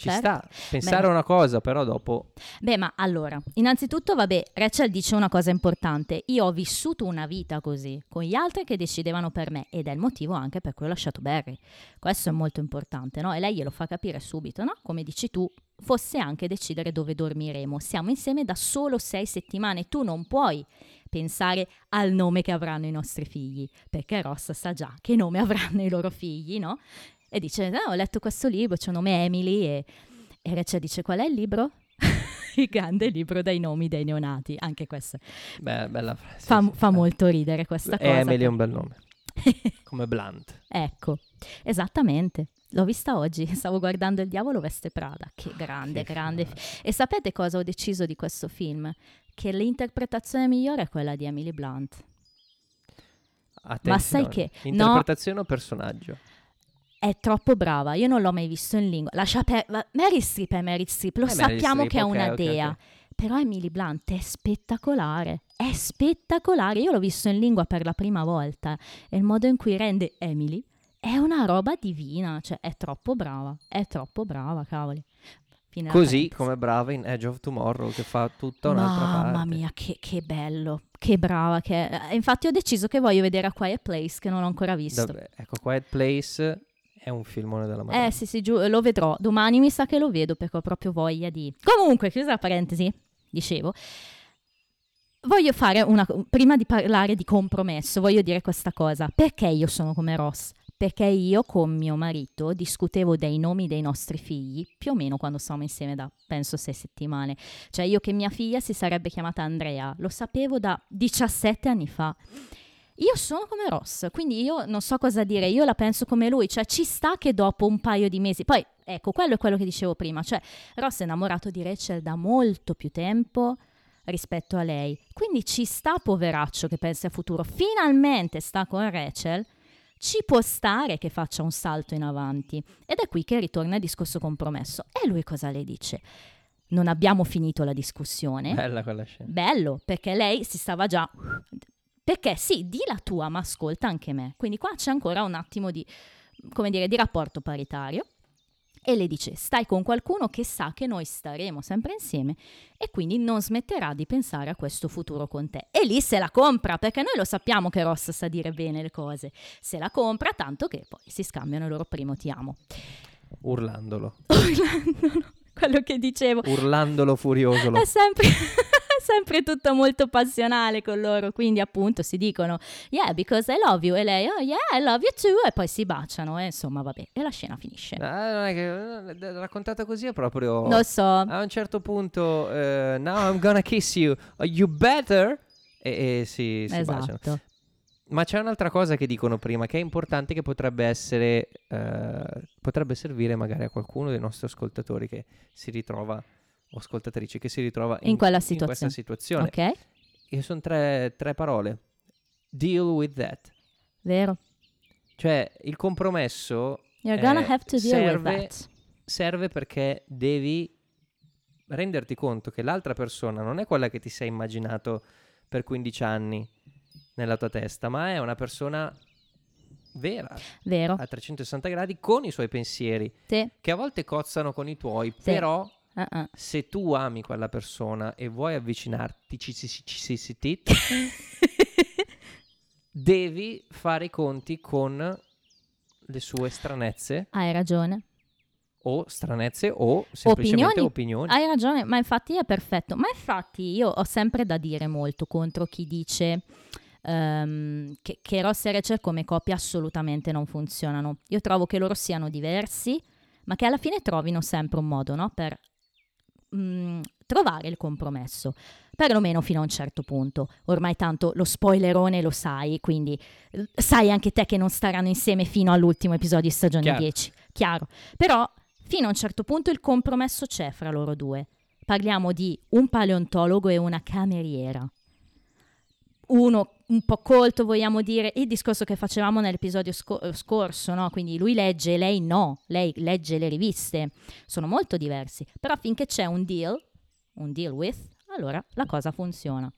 Ci Certo. sta. Pensare Beh. a una cosa, però dopo Beh, ma allora, innanzitutto, vabbè, Rachel dice una cosa importante. Io ho vissuto una vita così, con gli altri che decidevano per me, ed è il motivo anche per cui ho lasciato Barry. Questo è molto importante, no? E lei glielo fa capire subito, no? Come dici tu, fosse anche decidere dove dormiremo. Siamo insieme da solo sei settimane. Tu non puoi pensare al nome che avranno i nostri figli, perché Ross sa già che nome avranno i loro figli, no? E dice, "No, ho letto questo libro, c'è un nome Emily e... E Rachel dice, qual è il libro? il grande libro dei nomi dei neonati, anche questo. beh, bella frase. Fa, sì, fa molto ridere questa cosa. Emily è un bel nome. Come Blunt. ecco, esattamente. L'ho vista oggi, stavo guardando Il diavolo veste Prada. Che grande, Che grande. frase. E sapete cosa ho deciso di questo film? Che l'interpretazione migliore è quella di Emily Blunt. Attenzione. sai che- no. Interpretazione o personaggio? È troppo brava, io non l'ho mai visto in lingua. Lascia per... ma Mary Streep è Mary Streep, lo Eh, sappiamo Streep, che è ok, una ok, dea. ok. Però Emily Blunt è spettacolare, è spettacolare. Io l'ho visto in lingua per la prima volta e il modo in cui rende Emily è una roba divina, cioè è troppo brava, è troppo brava, cavoli. Così parentesi. come brava in Edge of Tomorrow che fa tutta un'altra Mamma parte. mia, che, che bello, che brava che è. Eh, Infatti ho deciso che voglio vedere A Quiet Place, che non ho ancora visto. Vabbè, ecco, Quiet Place è un filmone della Madonna. Eh sì, sì, giù, lo vedrò. Domani mi sa che lo vedo perché ho proprio voglia di... Comunque, chiusa la parentesi, dicevo, voglio fare una... Prima di parlare di compromesso, voglio dire questa cosa. Perché io sono come Ross? Perché io con mio marito discutevo dei nomi dei nostri figli più o meno quando stavamo insieme da, penso, sei settimane. Cioè io che mia figlia si sarebbe chiamata Andrea, lo sapevo da 17 anni fa. Io sono come Ross, quindi io non so cosa dire, io la penso come lui, cioè ci sta che dopo un paio di mesi, poi ecco, quello è quello che dicevo prima, cioè Ross è innamorato di Rachel da molto più tempo rispetto a lei. Quindi ci sta poveraccio che pensa al futuro, finalmente sta con Rachel, ci può stare che faccia un salto in avanti. Ed è qui che ritorna il discorso compromesso. E lui cosa le dice? Non abbiamo finito la discussione. Bella quella scena. Bello, perché lei si stava già... Perché sì, di la tua, ma ascolta anche me. Quindi qua c'è ancora un attimo di, come dire, di rapporto paritario e le dice stai con qualcuno che sa che noi staremo sempre insieme e quindi non smetterà di pensare a questo futuro con te. E lì se la compra, perché noi lo sappiamo che Ross sa dire bene le cose, se la compra tanto che poi si scambiano il loro primo ti amo. Urlandolo. Urlandolo, quello che dicevo. Urlandolo furiosolo. È sempre sempre tutto molto passionale con loro, quindi appunto si dicono yeah because I love you e lei oh yeah I love you too e poi si baciano e insomma vabbè e la scena finisce. Ah, non è che eh, raccontata così è proprio Lo so. A un certo punto uh, now I'm gonna kiss you. You better e, e si, si esatto. baciano. Ma c'è un'altra cosa che dicono prima che è importante che potrebbe essere uh, potrebbe servire magari a qualcuno dei nostri ascoltatori che si ritrova o ascoltatrice che si ritrova in, in quella in situazione. questa situazione. Ok, E sono tre, tre parole. Deal with that. vero. Cioè, il compromesso You're gonna eh, have to deal serve, with that. serve perché devi renderti conto che l'altra persona non è quella che ti sei immaginato per 15 anni nella tua testa, ma è una persona vera Vero. a 360 gradi con i suoi pensieri Sì. che a volte cozzano con i tuoi, Sì. però uh-uh. se tu ami quella persona e vuoi avvicinarti, ci, ci, ci, ci, ci, devi fare i conti con le sue stranezze Hai ragione. o stranezze o semplicemente Opinioni. opinioni. Hai ragione, ma infatti è perfetto. Ma infatti io ho sempre da dire molto contro chi dice ehm, che, che Ross e Rachel come coppia assolutamente non funzionano. Io trovo che loro siano diversi, ma che alla fine trovino sempre un modo no? per mm, trovare il compromesso. Perlomeno fino a un certo punto. Ormai tanto lo spoilerone lo sai, quindi sai anche te che non staranno insieme fino all'ultimo episodio di stagione Chiaro. 10. Chiaro. Però fino a un certo punto il compromesso c'è fra loro due. Parliamo di un paleontologo e una cameriera. Uno un po' colto, vogliamo dire, il discorso che facevamo nell'episodio sco- eh, scorso, no? Quindi lui legge, lei no, lei legge le riviste, sono molto diversi. Però finché c'è un deal, un deal with, allora la cosa funziona.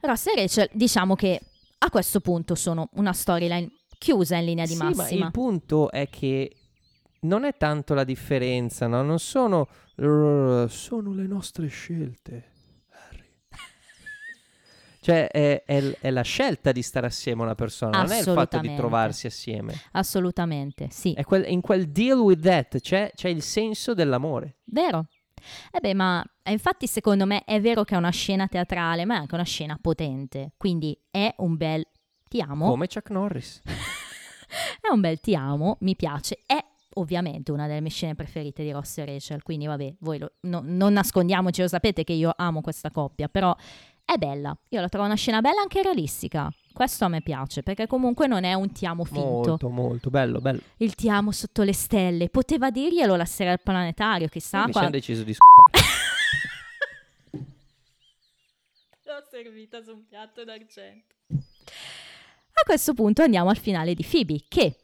Ross e Rachel, diciamo che a questo punto sono una storyline chiusa in linea di Sì, ma massima. il punto è che non è tanto la differenza, no? Non sono sono le nostre scelte. Cioè è, è- è la scelta di stare assieme a una persona, non è il fatto di trovarsi assieme. Assolutamente, sì. È quel- in quel deal with that c'è, c'è il senso dell'amore. Vero. Eh beh, ma eh, infatti secondo me è vero che è una scena teatrale, ma è anche una scena potente. Quindi è un bel ti amo. Come Chuck Norris. È un bel ti amo, mi piace. È ovviamente una delle mie scene preferite di Ross e Rachel, quindi vabbè, voi lo- no- non nascondiamoci, lo sapete che io amo questa coppia, però è bella. Io la trovo una scena bella anche realistica. Questo a me piace, perché comunque non è un ti amo finto. Molto, molto bello, bello. Il ti amo sotto le stelle. Poteva dirglielo la sera al planetario, chissà. Invece qua- hanno deciso di scopare. L'ho servita su un piatto d'argento. A questo punto andiamo al finale di Phoebe, che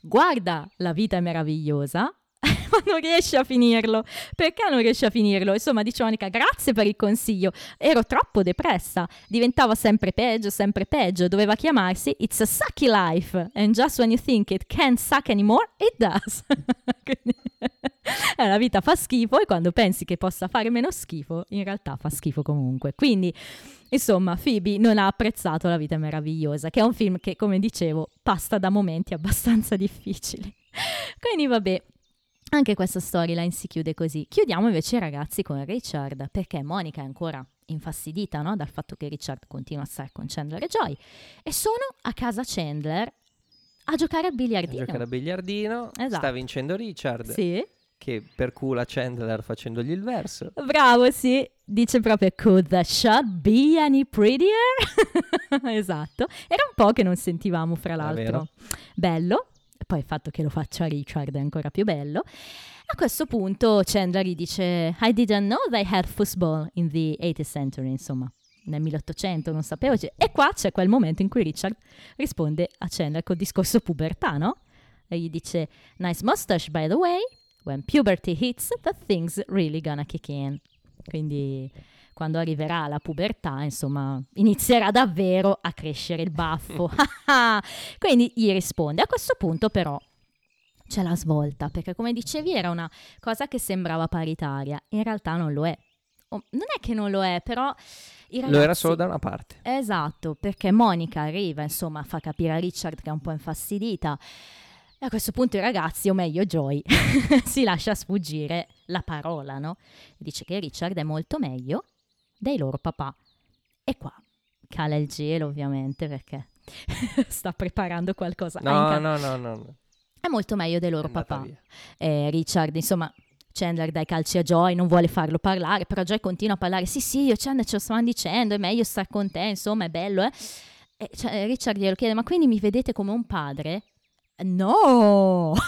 guarda La vita è meravigliosa, ma non riesce a finirlo. Perché non riesce a finirlo? Insomma, dice Monica, grazie per il consiglio. Ero troppo depressa. Diventava sempre peggio, sempre peggio. Doveva chiamarsi It's a Sucky Life. And just when you think it can't suck anymore, it does. Quindi, eh, la vita fa schifo e quando pensi che possa fare meno schifo, in realtà fa schifo comunque. Quindi, insomma, Phoebe non ha apprezzato La vita meravigliosa, che è un film che, come dicevo, passa da momenti abbastanza difficili. Quindi, vabbè, anche questa storyline si chiude così. Chiudiamo invece ragazzi con Richard, perché Monica è ancora infastidita no? dal fatto che Richard continua a stare con Chandler e Joy. E sono a casa Chandler a giocare a biliardino. Giocare a biliardino. Esatto. Sta vincendo Richard. Sì, Che percula Chandler facendogli il verso. bravo, sì. Dice proprio, could the shot be any prettier? esatto. Era un po' che non sentivamo, fra l'altro. vero. Bello. Poi il fatto che lo faccia Richard è ancora più bello. A questo punto Chandler gli dice I didn't know they had football in the 80th century, insomma, nel 1800, non sapevo. E qua c'è quel momento in cui Richard risponde a Chandler col discorso pubertà, no? E gli dice Nice mustache, by the way. When puberty hits, the thing's really gonna kick in. Quindi quando arriverà la pubertà, insomma, inizierà davvero a crescere il baffo. Quindi gli risponde. A questo punto però c'è la svolta, perché come dicevi era una cosa che sembrava paritaria, in realtà non lo è. Oh, non è che non lo è, però... Ragazzi, lo era solo da una parte. Esatto, perché Monica arriva, insomma, fa capire a Richard che è un po' infastidita. E a questo punto i ragazzi, o meglio Joy, si lascia sfuggire la parola, no? Dice che Richard è molto meglio dei loro papà. E qua cala il gelo, ovviamente, perché sta preparando qualcosa. No, no, no, no, È molto meglio dei loro papà. Eh, Richard, insomma, Chandler dai calci a Joy, non vuole farlo parlare, però Joy continua a parlare, sì sì, io Chandler ce lo stavano dicendo, è meglio stare con te, insomma, è bello, eh. E cioè, Richard glielo chiede, ma quindi mi vedete come un padre? No!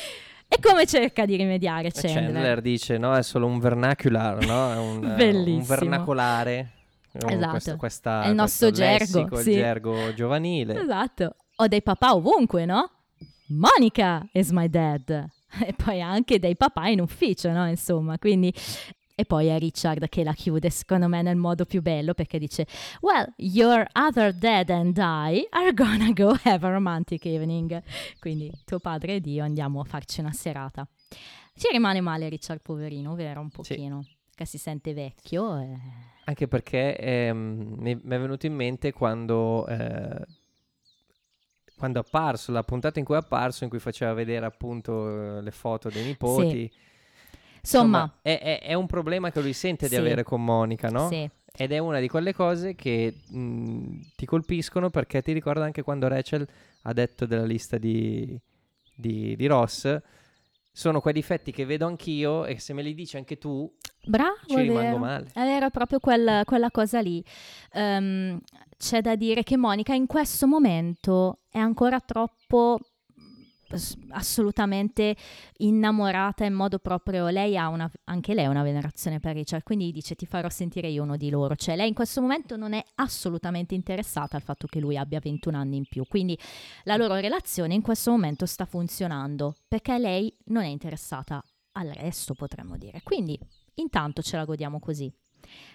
e come cerca di rimediare Chandler? Chandler dice, no, è solo un vernacular, no? È un, Bellissimo. un vernacolare. Esatto. Questa, questa, è il nostro gergo, lessico, sì. il gergo giovanile. Esatto. Ho dei papà ovunque, no? Monica is my dad. E poi anche dei papà in ufficio, no? Insomma, quindi e poi è Richard che la chiude, secondo me, nel modo più bello perché dice: Well, your other dad and I are gonna go have a romantic evening. Quindi tuo padre ed io andiamo a farci una serata. Ci rimane male Richard, poverino, vero? Un pochino. Sì. Che si sente vecchio. E... Anche perché ehm, mi, è venuto in mente quando. Eh, quando è apparso, la puntata in cui è apparso, in cui faceva vedere appunto le foto dei nipoti. Sì. Insomma, è, è, è, un problema che lui sente sì. di avere con Monica, no? Sì. Ed è una di quelle cose che mh, ti colpiscono perché ti ricorda anche quando Rachel ha detto della lista di, di, di Ross. Sono quei difetti che vedo anch'io e se me li dici anche tu, Bravo, ci rimango male. Era proprio quel, quella cosa lì. Um, c'è da dire che Monica in questo momento è ancora troppo assolutamente innamorata in modo proprio lei ha una, anche lei una venerazione per Richard quindi dice ti farò sentire io uno di loro cioè lei in questo momento non è assolutamente interessata al fatto che lui abbia 21 anni in più quindi la loro relazione in questo momento sta funzionando perché lei non è interessata al resto potremmo dire. Quindi intanto ce la godiamo così.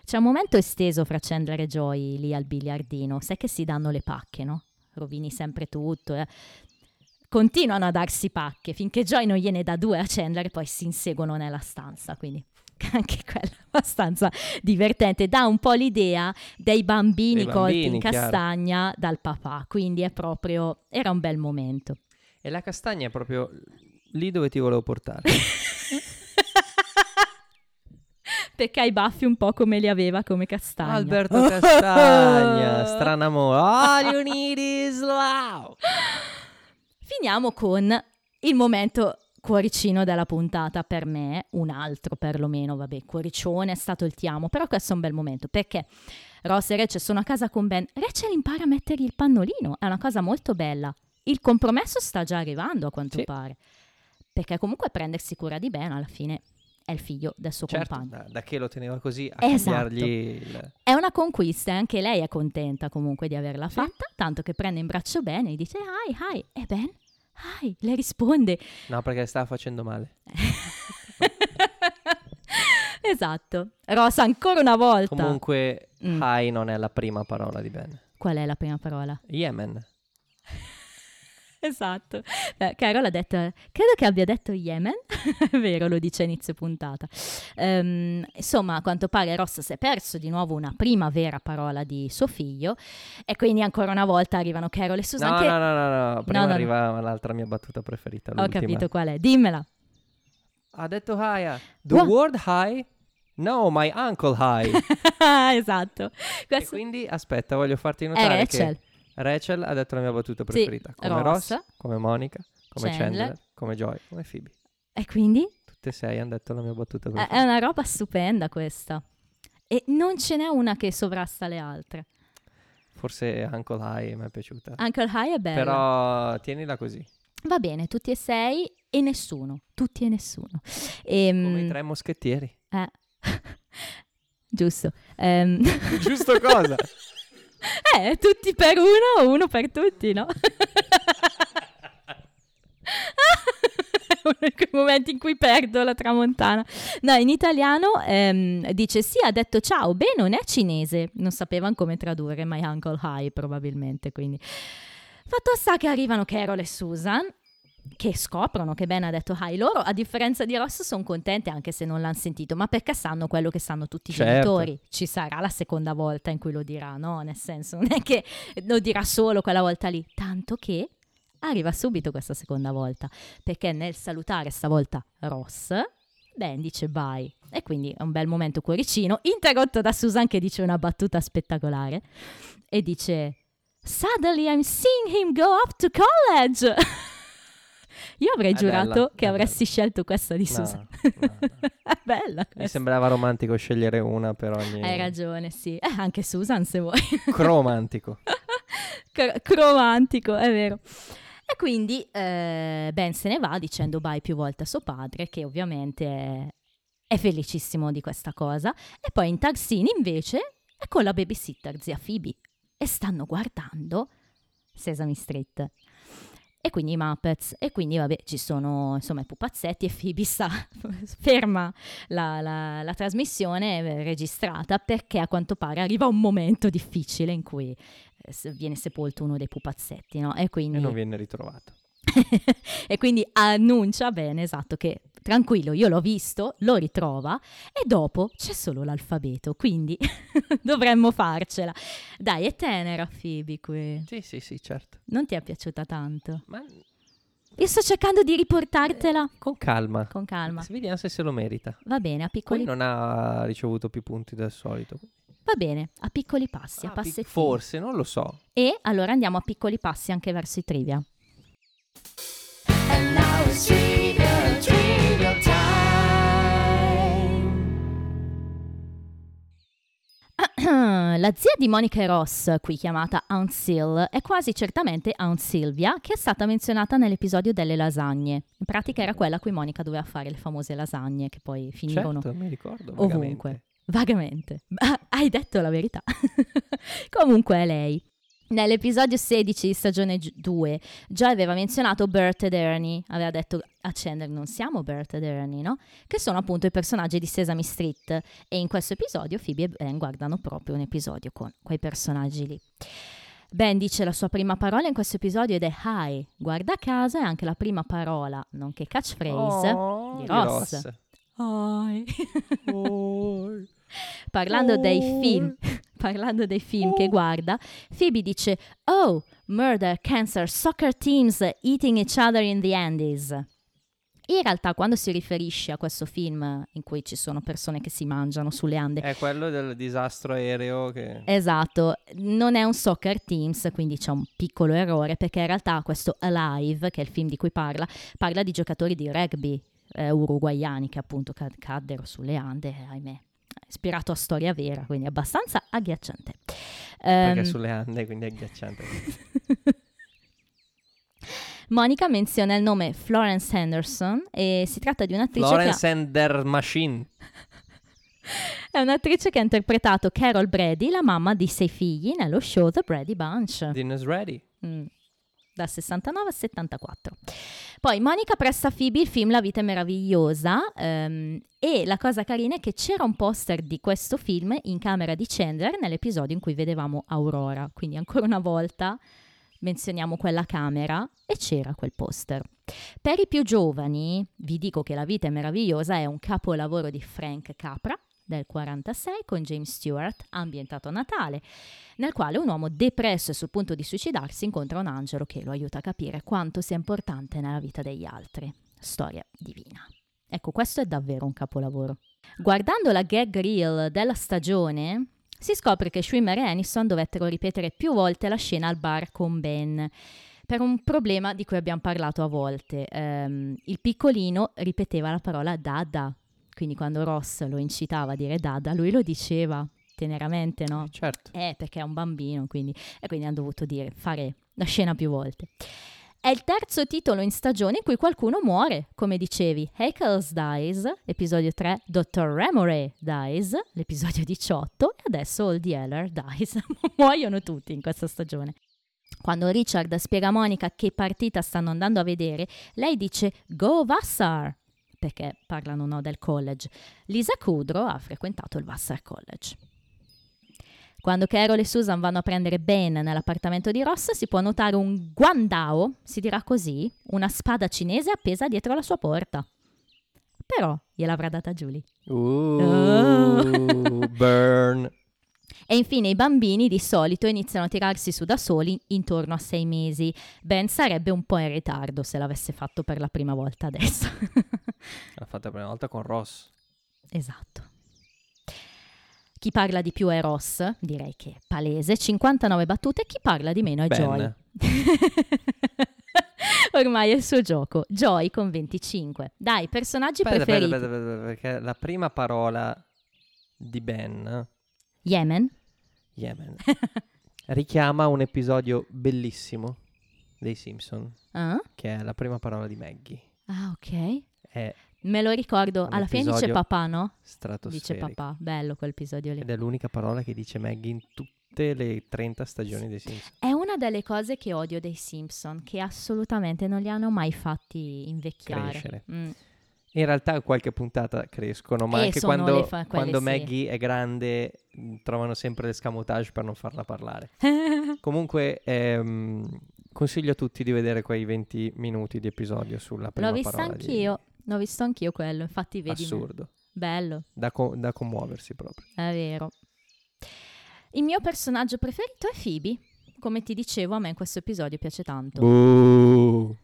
C'è un momento esteso fra Chandler e Joy lì al biliardino sai che si danno le pacche no? rovini sempre tutto eh continuano a darsi pacche finché Joy non gliene dà due a Chandler e poi si inseguono nella stanza. Quindi anche quella abbastanza divertente. Dà un po' l'idea dei bambini, Dei colti bambini, in chiaro. castagna dal papà. Quindi è proprio. Era un bel momento. E la castagna è proprio lì dove ti volevo portare. Perché ha i baffi un po' come li aveva come castagna. Alberto Castagna, stranamore. All you need is love. Finiamo con il momento cuoricino della puntata per me, un altro perlomeno, vabbè, cuoricione è stato il ti amo, però questo è un bel momento perché Ross e Rachel sono a casa con Ben, Rachel impara a mettergli il pannolino, è una cosa molto bella. Il compromesso sta già arrivando a quanto Sì. pare, perché comunque prendersi cura di Ben alla fine è il figlio del suo Certo, compagno. da, da che lo teneva così a Esatto. il... È una conquista e anche lei è contenta comunque di averla Sì. fatta, tanto che prende in braccio Ben e gli dice hi, hi, e Ben, hi, le risponde No, perché stava facendo male. esatto. Rosa ancora una volta. Comunque, Mm. hi non è la prima parola di Ben. Qual è la prima parola? Yemen. Esatto. Beh, Carol ha detto, credo che abbia detto Yemen, è vero, lo dice a inizio puntata. Ehm, insomma, a quanto pare Ross si è perso di nuovo una prima vera parola di suo figlio e quindi ancora una volta arrivano Carol e Susan No, che... no, no, no, no. Prima no, no. arriva l'altra mia battuta preferita. Ho l'ultima. capito qual è, dimmela. Ha detto hi. ah. The What? word hi? No, my uncle hi. esatto. e Questo quindi, aspetta, voglio farti è notare Rachel. che Rachel ha detto la mia battuta preferita. come Ross. Ross, come Monica, come Chandler. Chandler, come Joy, come Phoebe. E quindi Tutte e sei hanno detto la mia battuta preferita. è una roba stupenda questa. E non ce n'è una che sovrasta le altre. Forse Uncle Hi mi è piaciuta. Uncle High è bella. Però tienila così. Va bene, tutti e sei e nessuno, tutti e nessuno. Ehm, Come i tre moschettieri. eh, giusto. Ehm, Giusto cosa? eh, tutti per uno, uno per tutti, no? È uno di quei momenti in cui perdo la tramontana. No, in italiano ehm, dice sì, ha detto ciao, beh, non è cinese. Non sapevano come tradurre My Uncle High, probabilmente, quindi... Fatto sta che arrivano Carol e Susan, che scoprono che Ben ha detto hi. Loro, a differenza di Ross, sono contente anche se non l'hanno sentito, ma perché sanno quello che sanno tutti i Certo. genitori. Ci sarà la seconda volta in cui lo dirà, no? Nel senso, non è che lo dirà solo quella volta lì, tanto che arriva subito questa seconda volta, perché nel salutare stavolta Ross, Ben dice bye. E quindi è un bel momento cuoricino, interrotto da Susan che dice una battuta spettacolare e dice Suddenly I'm seeing him go off to college. Io avrei È giurato bella, che avresti scelto questa di No, Susan. no, no. è bella Mi questa. sembrava romantico scegliere una per ogni... Hai ragione, sì. Eh, anche Susan se vuoi. Cromantico. Cr- cromantico, è vero. E quindi eh, Ben se ne va dicendo bye più volte a suo padre, che ovviamente è, è felicissimo di questa cosa. E poi in taxini invece è con la babysitter zia Phoebe e stanno guardando Sesame Street. E quindi i Muppets, e quindi vabbè ci sono insomma i pupazzetti e Phoebe sta ferma la, la- la trasmissione eh, registrata perché a quanto pare arriva un momento difficile in cui eh, viene sepolto uno dei pupazzetti, no? E quindi, E non viene ritrovato. e quindi annuncia bene, esatto, che tranquillo, io l'ho visto, lo ritrova e dopo c'è solo l'alfabeto, quindi dovremmo farcela. Dai, è tenera Phoebe qui. Sì, sì, sì, certo. Non ti è piaciuta tanto? Ma Io sto cercando di riportartela con calma. con calma. Vediamo se se lo merita. Va bene, a Poi piccoli, non ha ricevuto più punti del solito. va bene, a piccoli passi, a Ah, pic- passettini. forse, non lo so. E allora andiamo a piccoli passi anche verso i trivia. La zia di Monica e Ross, qui chiamata Aunt Sil, è quasi certamente Aunt Sylvia, che è stata menzionata nell'episodio delle lasagne. In pratica era quella a cui Monica doveva fare le famose lasagne che poi finivano Certo, mi ricordo. ovunque. vagamente. Vagamente. Hai detto la verità. Comunque è lei. Nell'episodio 16 di stagione 2 già aveva menzionato Bert ed Ernie, aveva detto a Chandler non siamo Bert ed Ernie, no? Che sono appunto i personaggi di Sesame Street e in questo episodio Phoebe e Ben guardano proprio un episodio con quei personaggi lì. Ben dice la sua prima parola in questo episodio ed è hi, guarda caso è anche la prima parola, nonché catchphrase, Oh, di di Ross. Ross. hi. Oh. parlando dei Oh. film, parlando dei film che guarda, Phoebe dice Oh, murder, cancer, soccer teams eating each other in the Andes. In realtà quando si riferisce a questo film in cui ci sono persone che si mangiano sulle Ande, È quello del disastro aereo che... Esatto, non è un soccer teams, quindi c'è un piccolo errore perché in realtà questo Alive, che è il film di cui parla, parla di giocatori di rugby eh, uruguaiani che appunto cad- caddero sulle Ande, eh, ahimè. Ispirato a storia vera, quindi abbastanza agghiacciante. Perché Ehm, sulle Ande, quindi è agghiacciante. Monica menziona il nome Florence Henderson e si tratta di un'attrice Florence their Machine. è un'attrice che ha interpretato Carol Brady, la mamma di sei figli, nello show The Brady Bunch. Dinner's ready. Mm, dal 69 al 74. Poi Monica presta a Phoebe il film La vita è meravigliosa ehm, e la cosa carina è che c'era un poster di questo film in camera di Chandler nell'episodio in cui vedevamo Aurora, quindi ancora una volta menzioniamo quella camera e c'era quel poster. Per i più giovani vi dico che La vita è meravigliosa è un capolavoro di Frank Capra del 46 con James Stewart, ambientato a Natale, nel quale un uomo depresso e sul punto di suicidarsi incontra un angelo che lo aiuta a capire quanto sia importante nella vita degli altri. Storia divina. Ecco, questo è davvero un capolavoro. Guardando la gag reel della stagione, si scopre che Schwimmer e Aniston dovettero ripetere più volte la scena al bar con Ben. Per un problema di cui abbiamo parlato a volte. Ehm, il piccolino ripeteva la parola dada, quindi quando Ross lo incitava a dire dada, lui lo diceva teneramente, no? Certo. Eh, perché è un bambino, quindi... E quindi hanno dovuto dire, fare la scena più volte. È il terzo titolo in stagione in cui qualcuno muore, come dicevi. Hackles dies, episodio 3, Dr. Remore dies, l'episodio 18, e adesso Old Yeller dies. Muoiono tutti in questa stagione. Quando Richard spiega a Monica che partita stanno andando a vedere, lei dice Go Vassar, perché parlano no, del college. Lisa Kudrow ha frequentato il Vassar College. Quando Carol e Susan vanno a prendere Ben nell'appartamento di Ross, si può notare un guandao, si dirà così, una spada cinese appesa dietro la sua porta. Però gliel'avrà data Julie. Uh, burn. E infine i bambini di solito iniziano a tirarsi su da soli intorno a sei mesi. Ben sarebbe un po' in ritardo se l'avesse fatto per la prima volta adesso. L'ha fatta la prima volta con Ross. esatto. Chi parla di più è Ross, direi che è palese, 59 battute, chi parla di meno è Ben. Joy. Ormai è il suo gioco. Joy con 25. Dai, personaggi Aspetta, preferiti. aspetta, aspetta, perché la prima parola di Ben, Yemen. Yemen, richiama un episodio bellissimo dei Simpson, Ah, che è la prima parola di Maggie. Ah, ok. È Me lo ricordo. Alla fine dice papà, no? Dice papà. Bello quell'episodio lì. Ed è l'unica parola che dice Maggie in tutte le 30 stagioni dei Simpson. È una delle cose che odio dei Simpson, che assolutamente non li hanno mai fatti invecchiare. Crescere. Mm. In realtà qualche puntata crescono, ma Eh, anche quando, fa- quando sì. Maggie è grande mh, trovano sempre l'escamotage per non farla parlare. Comunque ehm, consiglio a tutti di vedere quei 20 minuti di episodio sulla prima L'ho visto parola di- anch'io. L'ho visto anch'io quello, infatti vedi. Assurdo, Bello, da, co- da commuoversi proprio. è vero. Il mio personaggio preferito è Phoebe. Come ti dicevo, a me in questo episodio piace tanto. Boh.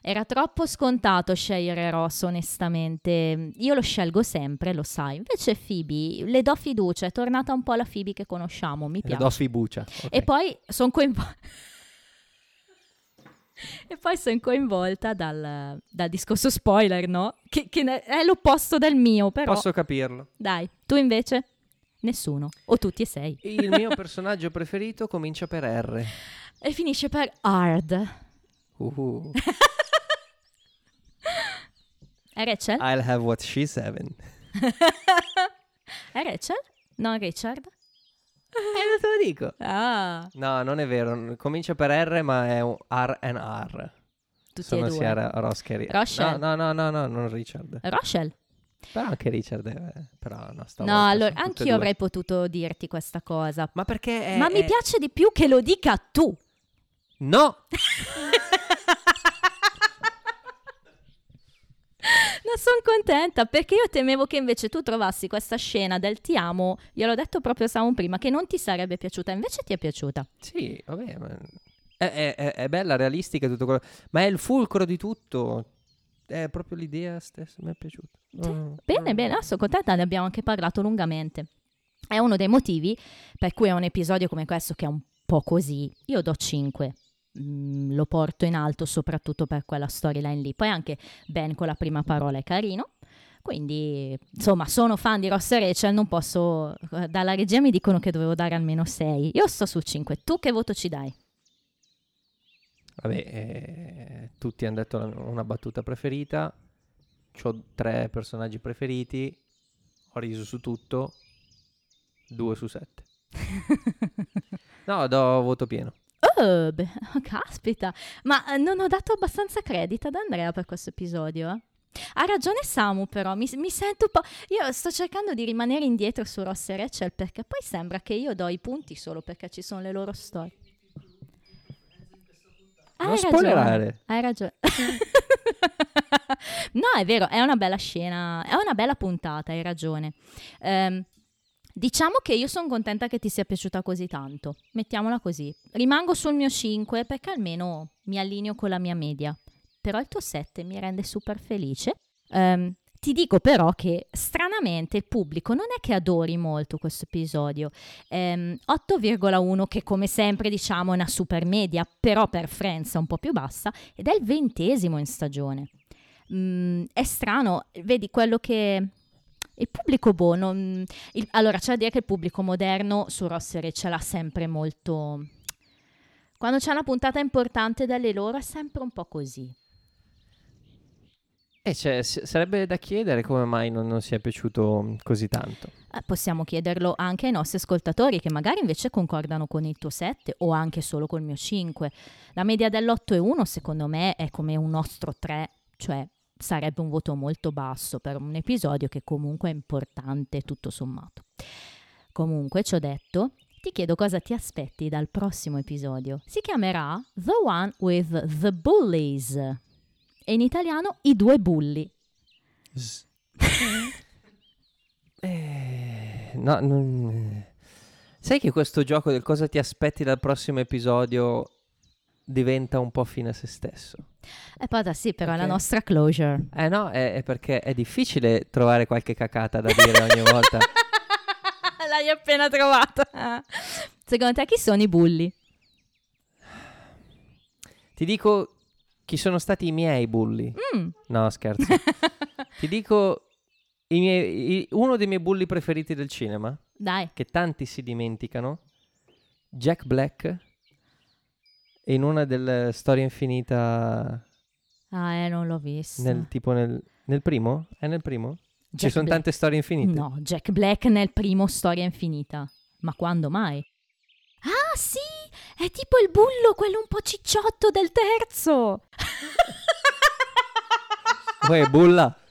Era troppo scontato scegliere Ross, onestamente. Io lo scelgo sempre, lo sai. Invece Phoebe, le do fiducia, è tornata un po' la Phoebe che conosciamo, mi Le piace. do fiducia. ok. E poi sono coinvolta. e poi sono coinvolta dal, dal discorso spoiler, no? Che, che ne- è l'opposto del mio, però. Posso capirlo. Dai, tu invece? Nessuno. O tutti e sei. Il mio personaggio preferito comincia per R. E finisce per hard. Uh. È Rachel? I'll have what she's having. È Rachel? No, Richard? Eh, te lo dico. Ah, No, non è vero. Comincia per R, ma è un R and R. tutti Sono e due. sia Ra- Ross che Ri- Rochelle. No, no, no, no, no, non Richard. Rochelle? Però anche Richard è... Però no, stavolta No, allora, sono tutte e anch'io due. avrei potuto dirti questa cosa. Ma perché è... Ma mi è- piace di più che lo dica tu. No! Non sono contenta perché io temevo che invece tu trovassi questa scena del ti amo, gliel'ho detto proprio Samu prima, che non ti sarebbe piaciuta, invece ti è piaciuta. Sì, vabbè, ma... È, è- è- è bella, realistica tutto quello... Ma è il fulcro di tutto. È proprio l'idea stessa, mi è piaciuta. Mm, Bene, mm. bene, no, sono contenta, ne abbiamo anche parlato lungamente. È uno dei motivi per cui è un episodio come questo che è un po' così. Io do 5. Mm, lo porto in alto soprattutto per quella storyline lì. Poi anche Ben con la prima parola è carino. Quindi, insomma, sono fan di Ross e Rachel, non posso... Dalla regia mi dicono che dovevo dare almeno 6. Io sto su 5. Tu che voto ci dai? Vabbè, eh, tutti hanno detto una battuta preferita. Ho tre personaggi preferiti. Ho riso su tutto. Due su sette. No, do voto pieno. Oh, beh, caspita, ma eh, non ho dato abbastanza credito ad Andrea per questo episodio. Ha ragione Samu, però mi, mi sento un po'. Io sto cercando di rimanere indietro su Ross e Rachel perché poi sembra che io do i punti solo perché ci sono le loro storie. Non Hai spoilerare. ragione. Hai ragione. no, è vero, è una bella scena, è una bella puntata, hai ragione. Ehm, diciamo che io sono contenta che ti sia piaciuta così tanto. Mettiamola così. Rimango sul mio 5 perché almeno mi allineo con la mia media. Però il tuo 7 mi rende super felice. Ehm, ti dico però che stranamente il pubblico non è che adori molto questo episodio. Ehm, 8,1 che come sempre diciamo è una super media, però per Friends è un po' più bassa ed è il ventesimo in stagione. Mm, è strano, vedi quello che... Il pubblico boh, non- il- allora c'è da dire che il pubblico moderno su Ross e Rachel ha sempre molto... Quando c'è una puntata importante dalle loro è sempre un po' così. E cioè, s- sarebbe da chiedere come mai non, non sia piaciuto mm, così tanto. Eh, possiamo chiederlo anche ai nostri ascoltatori che magari invece concordano con il tuo 7 o anche solo col mio 5. La media dell'8,1 secondo me è come un nostro 3, cioè sarebbe un voto molto basso per un episodio che comunque è importante tutto sommato. Comunque, ci ho detto, ti chiedo cosa ti aspetti dal prossimo episodio. Si chiamerà The One with the Bullies e in italiano I due bulli. Eh, no, non- Sai che questo gioco del cosa ti aspetti dal prossimo episodio diventa un po' fine a se stesso? E poi da sì, però è la nostra closure. Eh no, è, è perché è difficile trovare qualche cacata da dire ogni volta. L'hai appena trovata. Secondo te chi sono i bulli? Ti dico chi sono stati i miei bulli. Mm. No, scherzo. Ti dico miei- i- uno dei miei bulli preferiti del cinema, Dai. che tanti si dimenticano, Jack Black, in una delle storie infinita, Ah, eh, non l'ho visto. nel, tipo nel, nel primo? È nel primo? Ci Jack sono Black. tante storie infinite. No, Jack Black nel primo Storia Infinita. Ma quando mai? Ah, sì! È tipo il bullo, quello un po' cicciotto del terzo. Uè, bulla!